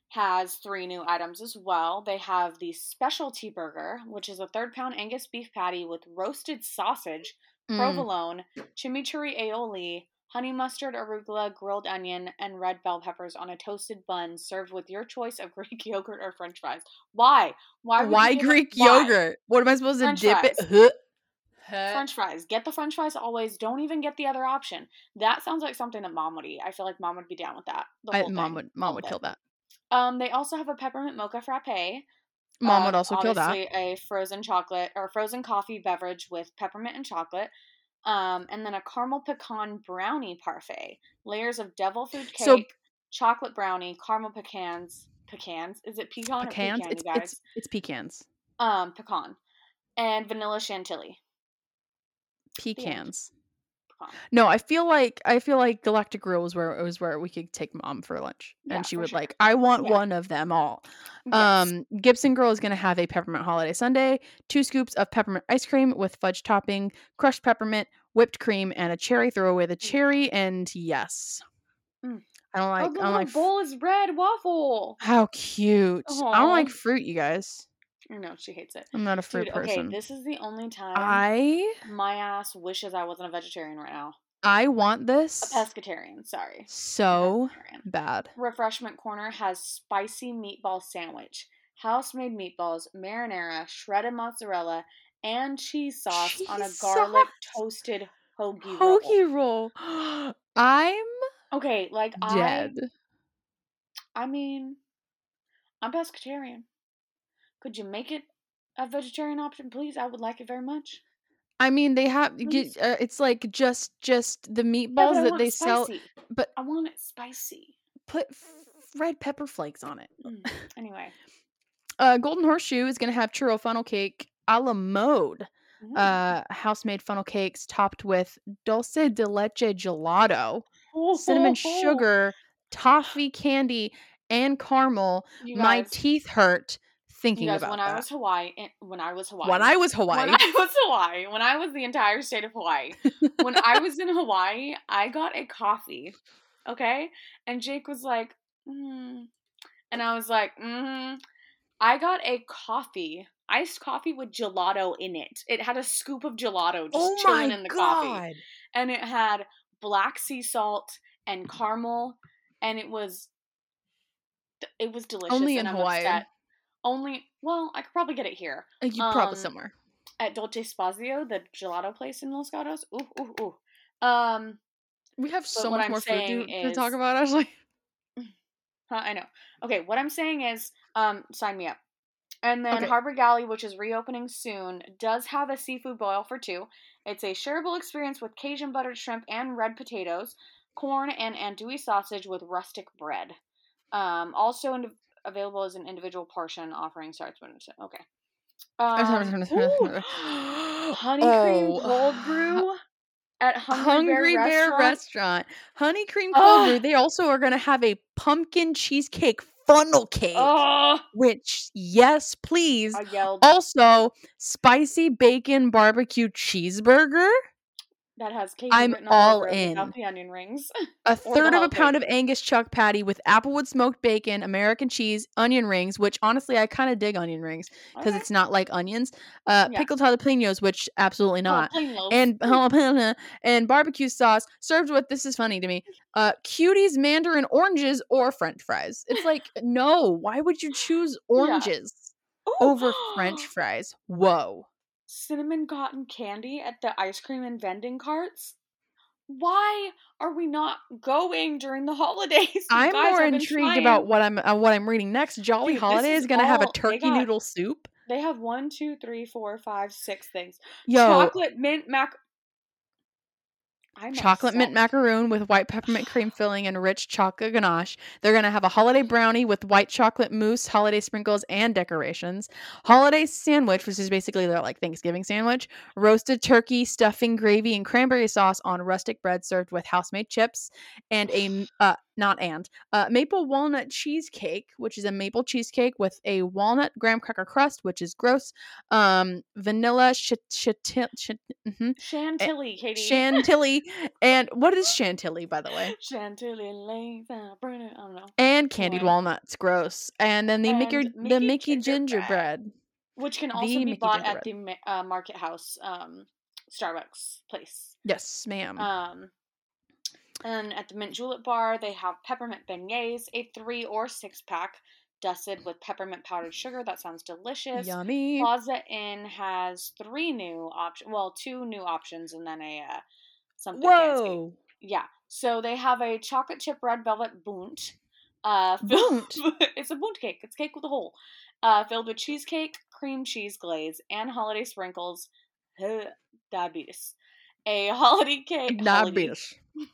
has three new items as well. They have the specialty burger, which is a third pound Angus beef patty with roasted sausage, Mm. provolone, chimichurri aioli, honey mustard, arugula, grilled onion, and red bell peppers on a toasted bun, served with your choice of Greek yogurt or French fries. Why? Why? Why you give it- Greek why? yogurt? What am I supposed to French dip fries. it? French fries. Get the French fries always. Don't even get the other option. That sounds like something that mom would eat. I feel like mom would be down with that. The I, mom would mom would kill that. Um, they also have a peppermint mocha frappe. Mom uh, would also kill that. A frozen chocolate or frozen coffee beverage with peppermint and chocolate. Um, and then a caramel pecan brownie parfait. Layers of devil food cake, So- chocolate brownie, caramel pecans. Pecans? Is it pecan Pecans. pecan, It's, you guys? it's it's pecans. Um, pecan. And vanilla chantilly. Pecans. No, I feel like I feel like Galactic Grill was where it was where we could take mom for lunch, Yeah, and she would sure. like, I want Yeah. one of them all. Yes. Um, Gibson Girl is gonna have a peppermint holiday sundae, two scoops of peppermint ice cream with fudge topping, crushed peppermint, whipped cream, and a cherry. Throw away the cherry, and yes, Mm. I don't oh, like. the I don't like. bowl is red waffle. How cute! I don't like fruit, you guys. Know she hates it. I'm not a fruit Dude, person. okay, this is the only time I my ass wishes I wasn't a vegetarian right now. I want this. A pescatarian, sorry. so Pescatarian. bad. Refreshment Corner has spicy meatball sandwich, house made meatballs, marinara, shredded mozzarella, and cheese sauce on a garlic sauce. toasted hoagie roll. Hoagie roll. I'm Okay, like dead. I I mean, I'm pescatarian. Could you make it a vegetarian option, please? I would like it very much. I mean, they have. Get, uh, it's like just just the meatballs I that they sell, but I want it spicy. put f- red pepper flakes on it. Mm, Anyway. Uh, Golden Horseshoe is gonna have churro funnel cake a la mode. Mm. Uh, house made funnel cakes topped with dulce de leche gelato, cinnamon sugar, toffee candy, and caramel. You My guys, teeth hurt thinking you guys about when that. I was Hawaii, when I was Hawaii, when I was Hawaii, when I was Hawaii, when I was the entire state of Hawaii, when I was in Hawaii, I got a coffee, okay, and Jake was like, mm. and I was like, mm. I got a coffee, iced coffee with gelato in it. It had a scoop of gelato just oh chilling in the coffee, and it had black sea salt and caramel, and it was, it was delicious. Only and in Hawaii. upset. Only, well, I could probably get it here Uh, You probably um, somewhere. at Dolce Spazio, the gelato place in Los Gatos. Ooh, ooh, ooh. Um, We have so much I'm more food to, saying to talk about, Ashley. huh, I know. Okay, what I'm saying is, um, sign me up. And then Okay. Harbor Galley, which is reopening soon, does have a seafood boil for two. It's a shareable experience with Cajun buttered shrimp and red potatoes, corn and andouille sausage with rustic bread. Um, also in, available as an individual portion. Offering starts when it's okay. Um, honey cream Oh. cold brew at Hungry, Hungry Bear, Bear Restaurant. Restaurant. Honey cream cold brew. They also are going to have a pumpkin cheesecake funnel cake, Oh, which, yes, please. Also, spicy bacon barbecue cheeseburger, That has Katie I'm written all, in. the onion rings. a third of a pound of Angus chuck patty with applewood smoked bacon, American cheese, onion rings, which honestly I kind of dig onion rings because Okay. it's not like onions. Uh, Yeah. pickled jalapenos, which absolutely not. Jalapenos. and jalapeno and barbecue sauce served with this is funny to me uh cuties mandarin oranges or french fries it's like no why would you choose oranges Ooh. over french fries whoa cinnamon cotton candy at the ice cream and vending carts. Why are we not going during the holidays? You i'm more intrigued about what i'm uh, what i'm reading next jolly Dude, holiday is is gonna have a turkey got- noodle soup They have one, two, three, four, five, six things. yo Chocolate mint mac. I'm chocolate mint macaroon with white peppermint cream filling and rich chocolate ganache. They're going to have a holiday brownie with white chocolate mousse, holiday sprinkles, and decorations. Holiday sandwich, which is basically their like Thanksgiving sandwich. Roasted turkey, stuffing, gravy, and cranberry sauce on rustic bread served with house-made chips. And a uh, not and uh, maple walnut cheesecake, which is a maple cheesecake with a walnut graham cracker crust, which is gross. Um, vanilla ch- mhm, Chantilly, Katie. chantilly and what is chantilly by the way Chantilly burning. I don't know. and candied walnuts gross and then the mickey And the Mickey mickey gingerbread. gingerbread Which can The also be Mickey bought at the uh, Market House um, Starbucks place. yes ma'am Um, And at the Mint Julep Bar, they have peppermint beignets, a three or six pack dusted with peppermint powdered sugar. That sounds delicious. Yummy. Plaza Inn has three new options. Well, two new options and then a uh, something fancy. Whoa. Yeah. So they have a chocolate chip red velvet bundt. Uh, filled- it's a bundt cake. It's cake with a hole. Uh, filled with cheesecake, cream cheese glaze, and holiday sprinkles. diabetes. A holiday cake. holiday- Diabetes. a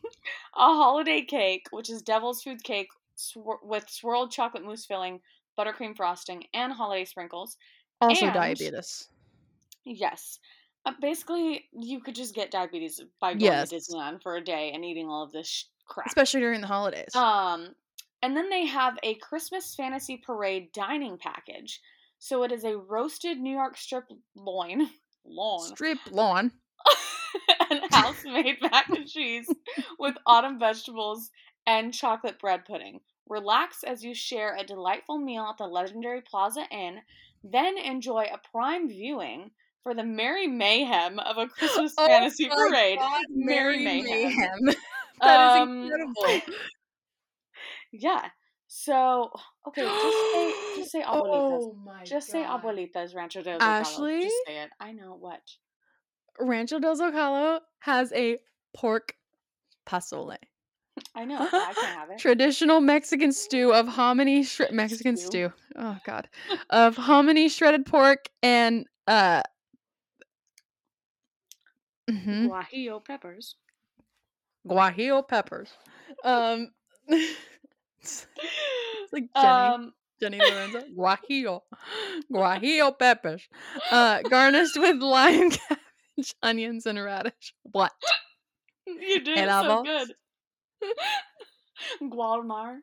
holiday cake, which is devil's food cake swir- with swirled chocolate mousse filling, buttercream frosting, and holiday sprinkles. Also And- diabetes. Yes. Uh, basically, you could just get diabetes by going Yes. to Disneyland for a day and eating all of this sh- crap. Especially during the holidays. Um, and then they have a Christmas Fantasy Parade dining package. So it is a roasted New York strip loin, loin, Strip lawn. and house made mac and cheese with autumn vegetables and chocolate bread pudding. Relax as you share a delightful meal at the legendary Plaza Inn, then enjoy a prime viewing for the merry mayhem of a Christmas Oh fantasy parade. God, Merry Merry mayhem. mayhem. that is Um, incredible. Yeah. So okay, just say just say abuelitas. Oh my just say abuelitas Rancho Zocalo. Ashley? Just say it. I know what. Rancho del Zocalo has a pork pozole. I know. I can have it. Traditional Mexican stew of hominy Mexican Stew. stew. Oh god. of hominy shredded pork and uh mhm, Guajillo peppers. guajillo peppers. Um it's like Jenny. Um, Jenny Lorenzo. Guajillo. Guajillo peppers. Uh garnished with lime onions, and radish. What? you did And so good. Gualmar.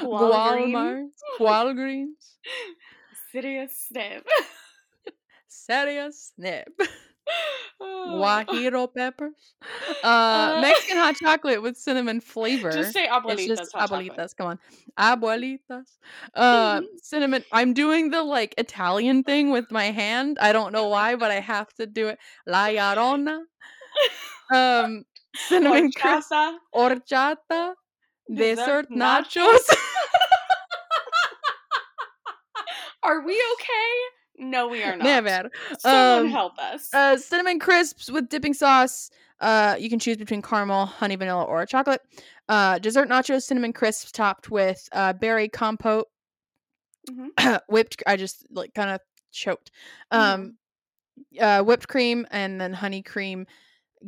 Gualmar. Gualgreens. Sirius Snip. Serious snip. Guajiro peppers. Uh, Mexican hot chocolate with cinnamon flavor. Just say it's abuelitas. just hot chocolate. abuelitas. Come on, abuelitas. Uh, cinnamon. I'm doing the like Italian thing with my hand. I don't know why, but I have to do it. La Llorona. Um, cinnamon crisp Horchata. Dessert nachos. Are we okay? No, we are not. Never. Someone Um, help us. Uh, cinnamon crisps with dipping sauce. Uh, you can choose between caramel, honey, vanilla, or chocolate. Uh, dessert nachos, cinnamon crisps topped with uh, berry compote, Mhm. whipped. I just like kind of choked. Mm-hmm. Um, uh, whipped cream and then honey cream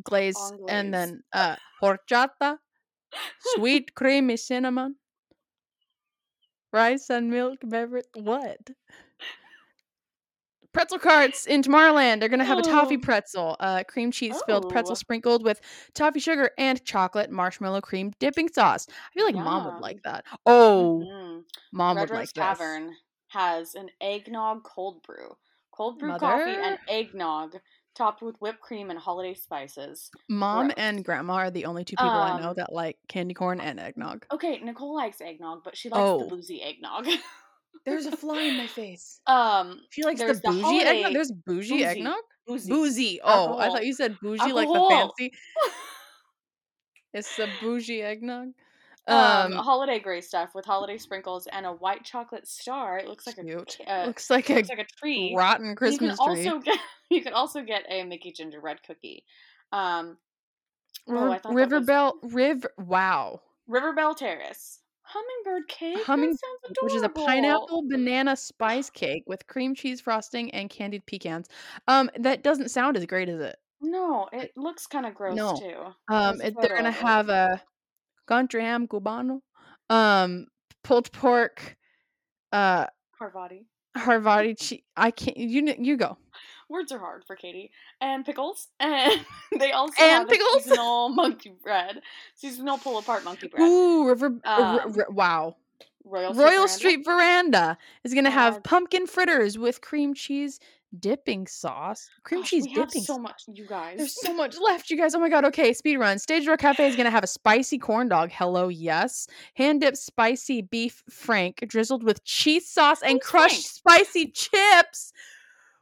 glaze, and then uh, horchata, sweet creamy cinnamon, rice and milk beverage. What? Pretzel carts in Tomorrowland. They're gonna have a toffee Oh. pretzel, uh, cream cheese filled pretzel Oh. sprinkled with toffee sugar and chocolate marshmallow cream dipping sauce. I feel like mom would like that. Oh, Mhm. mom Red would Rose like this. Tavern has an eggnog cold brew. Cold brew coffee and eggnog topped with whipped cream and holiday spices. Mom Gross. and grandma are the only two people I know Um, that like candy corn and eggnog. Okay, Nicole likes eggnog, but she likes Oh. the boozy eggnog. There's a fly in my face. um, She likes the the bougie holiday- eggnog. There's bougie, boozy. eggnog. boozy. Boozy. Oh, I thought you said bougie like the fancy. It's the bougie eggnog. um, Um, holiday gray stuff with holiday sprinkles and a white chocolate star. It looks like cute. a uh, Looks like a looks like a tree. rotten you Christmas can tree. also get you can also get a Mickey gingerbread cookie. Um, oh, River, I thought that was Riverbelle River wow. Riverbelle Terrace hummingbird cake. Humming- that sounds Which is a pineapple banana spice cake with cream cheese frosting and candied pecans. Um, that doesn't sound as great as it. No, it looks kind of gross No. too. Um, it, they're gonna have a country ham cubano, um, pulled pork, uh, Harvati. Harvati cheese. I can't. You you go. Words are hard for Katie. And pickles. And they also And have pickles? seasonal monkey bread. Seasonal pull apart monkey bread. Ooh, river. uh, ri- Um, ri- wow. Royal, Royal Veranda. Street Veranda is gonna have Add- pumpkin fritters with cream cheese dipping sauce. Cream Gosh, cheese dipping. so much, you guys. There's so much left, you guys. Oh my god. Okay, speed run. Stage Door Cafe is gonna have a spicy corn dog. Hello, yes. Hand dipped spicy beef frank drizzled with cheese sauce and crushed spicy chips.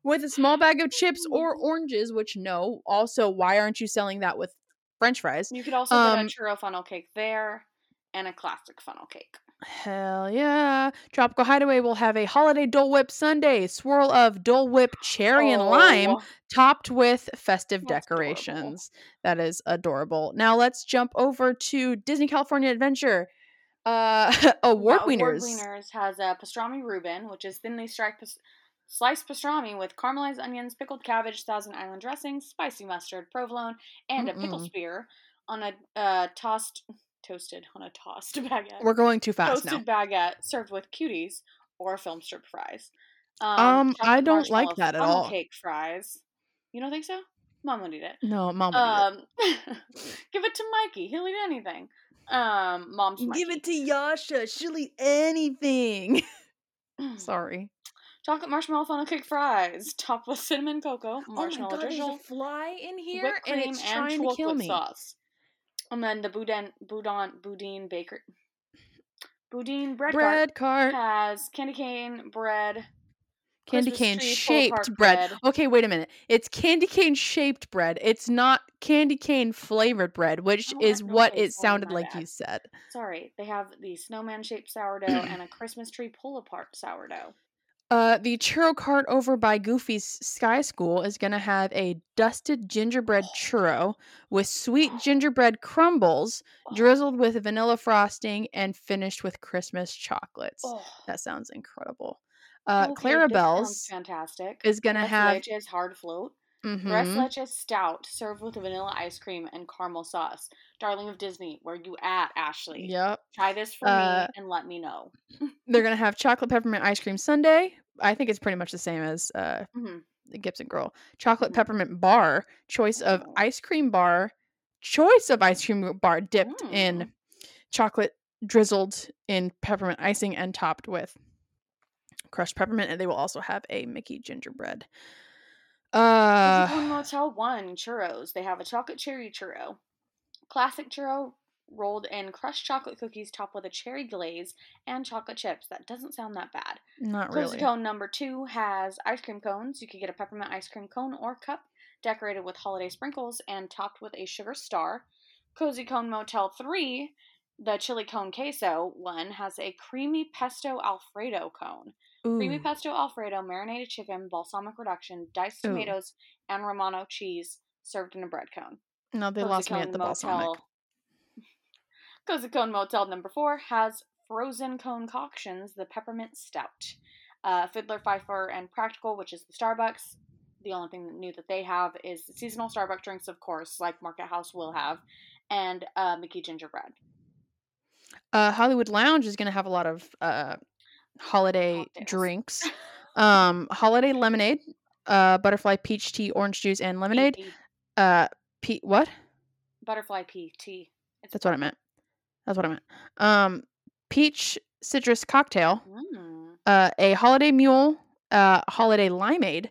With a small bag of chips or oranges, which no. Also, why aren't you selling that with French fries. You could also get Um, a churro funnel cake there and a classic funnel cake. Hell yeah. Tropical Hideaway will have a holiday Dole Whip Sundae, swirl of Dole Whip cherry and lime, Oh, topped with festive That's adorable. decorations. That is adorable. Now let's jump over to Disney California Adventure. Uh award yeah, winners. Award Wieners has a pastrami Reuben, which is thinly striped pas- sliced pastrami with caramelized onions, pickled cabbage, Thousand Island dressing, spicy mustard, provolone, and a pickle spear on a uh, tossed, toasted on a tossed baguette. We're going too fast now. toasted baguette served with cuties or film strip fries. Um, I don't like that at all. Cake fries. You don't think so? Mom would eat it. No, mom would eat it. Um, give it to Mikey. He'll eat anything. Um, mom's Mikey. Give it to Yasha. She'll eat anything. Sorry. Chocolate marshmallow funnel cake fries, topped with cinnamon cocoa, Oh marshmallow drizzle, fly in whipped cream, and chocolate sauce. And then the boudin, boudin, boudin baker, boudin bread, Bread cart has candy cane bread, Candy Christmas cane shaped bread. bread. Okay, wait a minute. It's candy cane shaped bread. It's not candy cane flavored bread, which Oh, is what it sounded like bad. you said. Sorry, they have the snowman shaped sourdough and a Christmas tree pull apart sourdough. Uh, the churro cart over by Goofy's Sky School is going to have a dusted gingerbread churro with sweet gingerbread crumbles drizzled with vanilla frosting and finished with Christmas chocolates. Oh, That sounds incredible. Uh, okay, Clarabelle's fantastic. is going to have. leches hard float. Mhm. Leches stout served with vanilla ice cream and caramel sauce. Darling of Disney, where you at, Ashley? Yep. Try this for Uh, me and let me know. They're going to have chocolate peppermint ice cream sundae. I think it's pretty much the same as uh, Mhm. the Gibson Girl. Chocolate Mhm. peppermint bar, choice of Oh. ice cream bar, choice of ice cream bar dipped Mm. in chocolate drizzled in peppermint icing and topped with crushed peppermint. And they will also have a Mickey gingerbread. Uh, Cozy Cone Motel One churros. They have a chocolate cherry churro, classic churro rolled in crushed chocolate cookies topped with a cherry glaze and chocolate chips. That doesn't sound that bad. not Cozy really. Cone number two has ice cream cones. You could get a peppermint ice cream cone or cup decorated with holiday sprinkles and topped with a sugar star. Cozy Cone Motel 3, the chili cone queso one, has a creamy pesto alfredo cone. Creamy pesto alfredo, marinated chicken, balsamic reduction, diced Ooh. tomatoes, and Romano cheese served in a bread cone. No, they Cozy lost me at the balsamic. Cozy Cone Motel number four has frozen cone concoctions, the peppermint stout. Uh, Fiddler, Fifer, and Practical, which is the Starbucks. The only thing that new that they have is seasonal Starbucks drinks, of course, like Market House will have, and uh, Mickey gingerbread. Uh, Hollywood Lounge is going to have a lot of uh, holiday Cocktails. drinks. Um, holiday lemonade, uh, butterfly peach tea, orange juice, and lemonade. Uh, pe- what? butterfly pea tea. It's That's what I meant. That's what I meant. Um, peach citrus cocktail, Mm. uh, a holiday mule, uh, holiday limeade,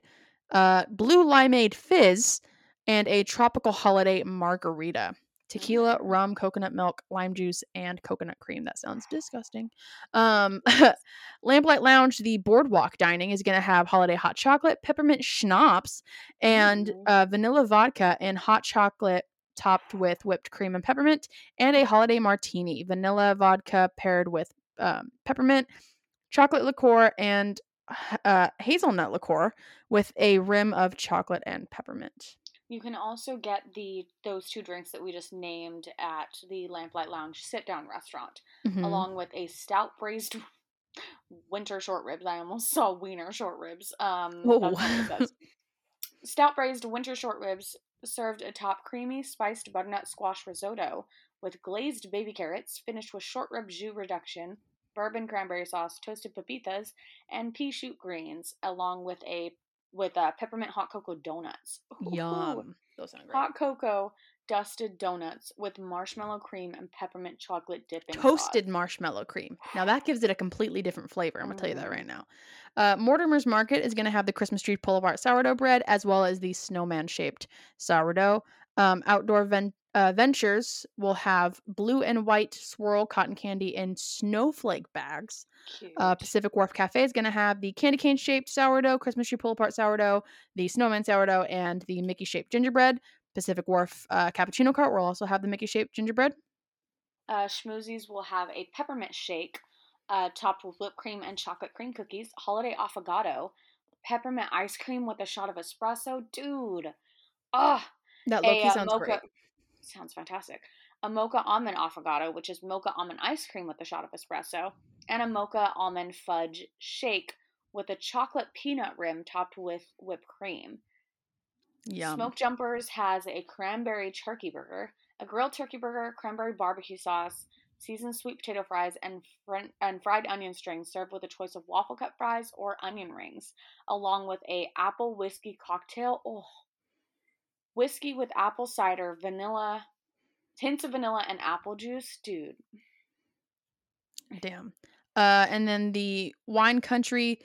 uh, blue limeade fizz, and a tropical holiday margarita. Tequila, rum, coconut milk, lime juice, and coconut cream. That sounds disgusting. Um, Lamplight Lounge, the boardwalk dining, is going to have holiday hot chocolate, peppermint schnapps, and uh, vanilla vodka and hot chocolate topped with whipped cream and peppermint, and a holiday martini, vanilla vodka paired with um, peppermint, chocolate liqueur, and uh, hazelnut liqueur with a rim of chocolate and peppermint. You can also get the those two drinks that we just named at the Lamplight Lounge sit down restaurant, Mhm. along with a stout braised winter short ribs. I almost saw wiener short ribs. Um, Whoa. that's not what it says. Stout braised winter short ribs served atop creamy spiced butternut squash risotto with glazed baby carrots, finished with short rib jus reduction, bourbon cranberry sauce, toasted pepitas, and pea shoot greens, along with a with uh, peppermint hot cocoa donuts. Ooh. Yum. Those sound great. Hot cocoa dusted donuts with marshmallow cream and peppermint chocolate dipping. Toasted sauce. marshmallow cream. Now that gives it a completely different flavor. I'm gonna tell you that Mhm. right now. Uh, Mortimer's Market is gonna have the Christmas tree pull apart sourdough bread as well as the snowman shaped sourdough. Um, Outdoor ven- uh, Ventures will have blue and white swirl cotton candy in snowflake bags. Uh, Pacific Wharf Cafe is going to have the candy cane shaped sourdough, Christmas tree pull apart sourdough, the snowman sourdough, and the Mickey shaped gingerbread. Pacific Wharf uh, cappuccino cart will also have the Mickey shaped gingerbread. Uh, Schmoozies will have a peppermint shake uh, topped with whipped cream and chocolate cream cookies. Holiday affogato, peppermint ice cream with a shot of espresso. Dude, ah, That Loki uh, sounds mocha great. Sounds fantastic. A mocha almond affogato, which is mocha almond ice cream with a shot of espresso, and a mocha almond fudge shake with a chocolate peanut rim topped with whipped cream. Yum. Smoke Jumpers has a cranberry turkey burger, a grilled turkey burger, cranberry barbecue sauce, seasoned sweet potato fries, and fr- and fried onion strings served with a choice of waffle cut fries or onion rings, along with a apple whiskey cocktail. Oh, whiskey with apple cider, vanilla, hints of vanilla, and apple juice, dude. Damn. Uh, and then the wine country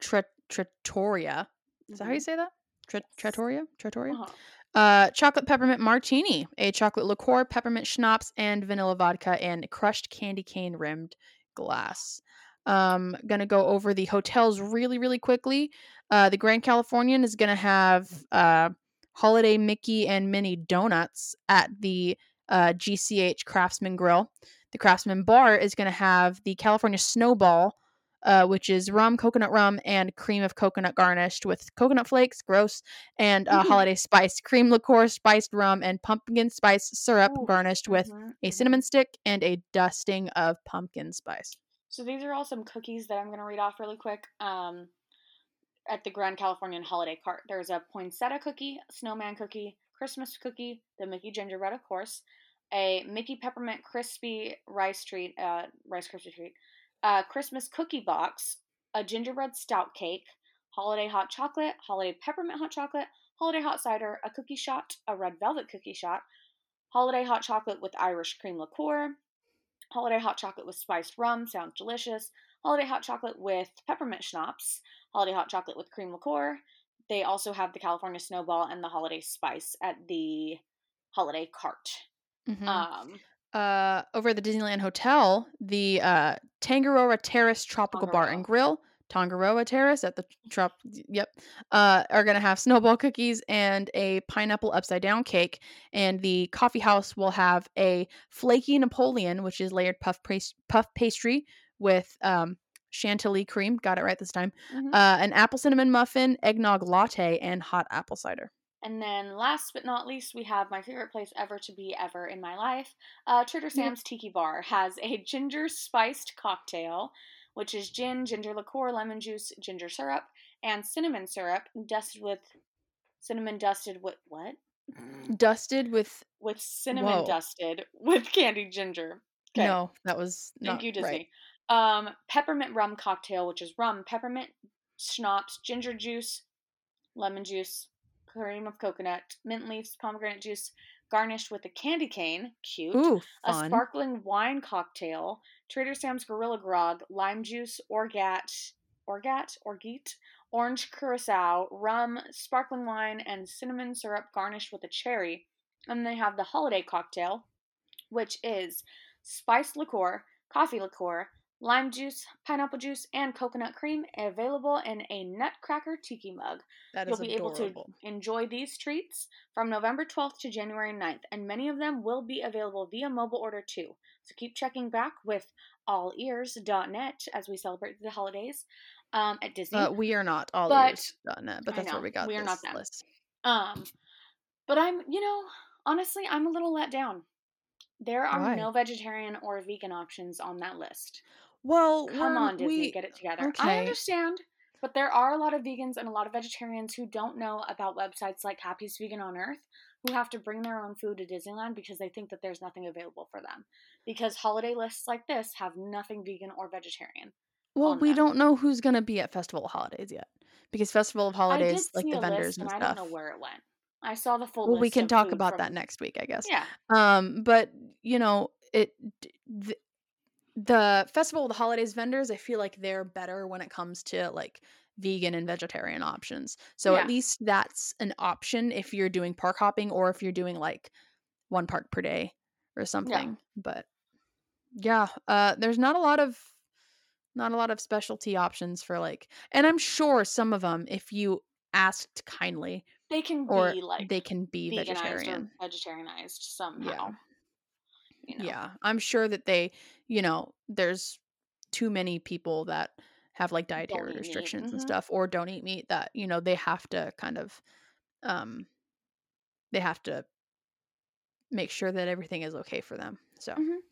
Tre- Trattoria. Is that how you say that? Tre- Trattoria? Trattoria? Uh-huh. Uh, chocolate peppermint martini, a chocolate liqueur, peppermint schnapps, and vanilla vodka, and crushed candy cane rimmed glass. Um, gonna go over the hotels really, really quickly. Uh, the Grand Californian is gonna have uh, holiday Mickey and Minnie donuts at the uh, GCH Craftsman Grill. The Craftsman Bar is gonna have the California Snowball, uh, which is rum, coconut rum, and cream of coconut garnished with coconut flakes, gross, and uh, Mhm. holiday spice, cream liqueur, spiced rum, and pumpkin spice syrup Ooh, garnished with a cinnamon stick and a dusting of pumpkin spice. So these are all some cookies that I'm going to read off really quick. Um, at the Grand Californian Holiday Cart, there's a poinsettia cookie, snowman cookie, Christmas cookie, the Mickey gingerbread, of course, a Mickey peppermint crispy rice treat, uh, rice crispy treat, a Christmas cookie box, a gingerbread stout cake, holiday hot chocolate, holiday peppermint hot chocolate, holiday hot cider, a cookie shot, a red velvet cookie shot, holiday hot chocolate with Irish cream liqueur, holiday hot chocolate with spiced rum sounds delicious holiday hot chocolate with peppermint schnapps holiday hot chocolate with cream liqueur. They also have the california snowball and the holiday spice at the holiday cart. Mhm. um uh, over at the Disneyland Hotel, the uh, Tangaroa Terrace Tropical Bar and Grill, Tangaroa Terrace at the trop, yep, uh, are gonna have snowball cookies and a pineapple upside down cake, and the coffee house will have a flaky Napoleon, which is layered puff pas- puff pastry with um, chantilly cream, got it right this time, mhm. uh, an apple cinnamon muffin, eggnog latte, and hot apple cider. and then last but not least we have my favorite place ever to be ever in my life uh, trader sam's tiki bar has a ginger spiced cocktail which is gin ginger liqueur lemon juice ginger syrup and cinnamon syrup dusted with cinnamon dusted with what Dusted with with cinnamon Whoa. dusted with candied ginger. 'Kay, no, that was thank you, right. Um, peppermint rum cocktail, which is rum, peppermint schnapps, ginger juice, lemon juice, cream of coconut, mint leaves, pomegranate juice, garnished with a candy cane. Cute. Ooh, a sparkling wine cocktail, Trader Sam's Gorilla Grog, lime juice, orgat, orgat, orgeat, orange curacao, rum, sparkling wine, and cinnamon syrup garnished with a cherry. And they have the holiday cocktail, which is spiced liqueur, coffee liqueur, lime juice, pineapple juice, and coconut cream, available in a nutcracker tiki mug. That You'll be adorable. able to enjoy these treats from November 12th to January 9th, and many of them will be available via mobile order too. So keep checking back with allears.net as we celebrate the holidays um, at Disney. Uh, we are not all But- ears done it, but that's know, where we got we are this not them. list. Um, but I'm, you know, honestly, I'm a little let down. There are Why? no vegetarian or vegan options on that list. Well, Come on, Disney, we, get it together. I understand, but there are a lot of vegans and a lot of vegetarians who don't know about websites like Happiest Vegan on Earth who have to bring their own food to Disneyland because they think that there's nothing available for them. Because holiday lists like this have nothing vegan or vegetarian. well, we them. don't know who's gonna be at Festival of Holidays yet, because Festival of Holidays, like the vendors list and stuff. I don't know where it went. I saw the full Well, we can talk about that next week, I guess. Yeah. Um, but you know, it d- the, Festival of the Holidays vendors, I feel like they're better when it comes to like vegan and vegetarian options. So Yeah. at least that's an option if you're doing park hopping or if you're doing like one park per day or something. But yeah, uh there's not a lot of not a lot of specialty options for like and I'm sure some of them if you asked kindly, They can or be like they can be vegetarian. vegetarianized somehow. You know? Yeah, I'm sure that they, you know, there's too many people that have like dietary restrictions and mhm. stuff or don't eat meat that, you know, they have to kind of um they have to make sure that everything is okay for them. So, Mhm.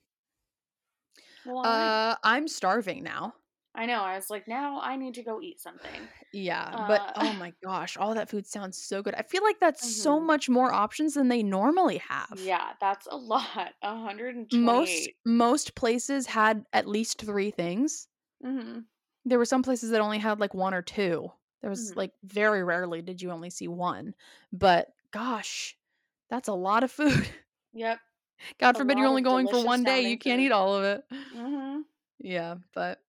Well, right. uh I'm starving now. I know. I was like, now I need to go eat something. Yeah, but Uh, oh my gosh, all that food sounds so good. I feel like that's so Mhm. much more options than they normally have. Yeah, that's a lot. A hundred and Most most places had at least 3 things. Mm-hmm. There were some places that only had like 1 or 2. There was Mhm. like very rarely did you only see 1. But gosh, that's a lot of food. Yep. God forbid you're only going for one day, you can't food. eat all of it. Mm-hmm. Yeah, but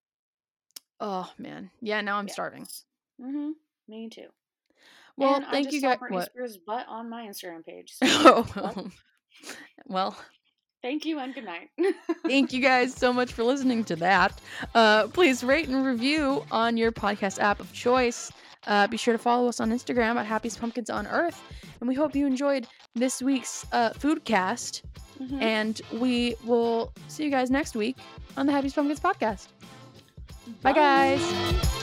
oh man. Yeah, now I'm Yeah. starving. Mm-hmm. Me too. Well, and I thank just you guys. Britney What? Spears' butt on my Instagram page. So? Oh, well, thank you and good night. thank you guys so much for listening to that. Uh, please rate and review on your podcast app of choice. Uh, be sure to follow us on Instagram at Happiest Pumpkins on Earth. And we hope you enjoyed this week's uh, Foodcast. Mhm. And we will see you guys next week on the Happiest Pumpkins podcast. Bye, guys.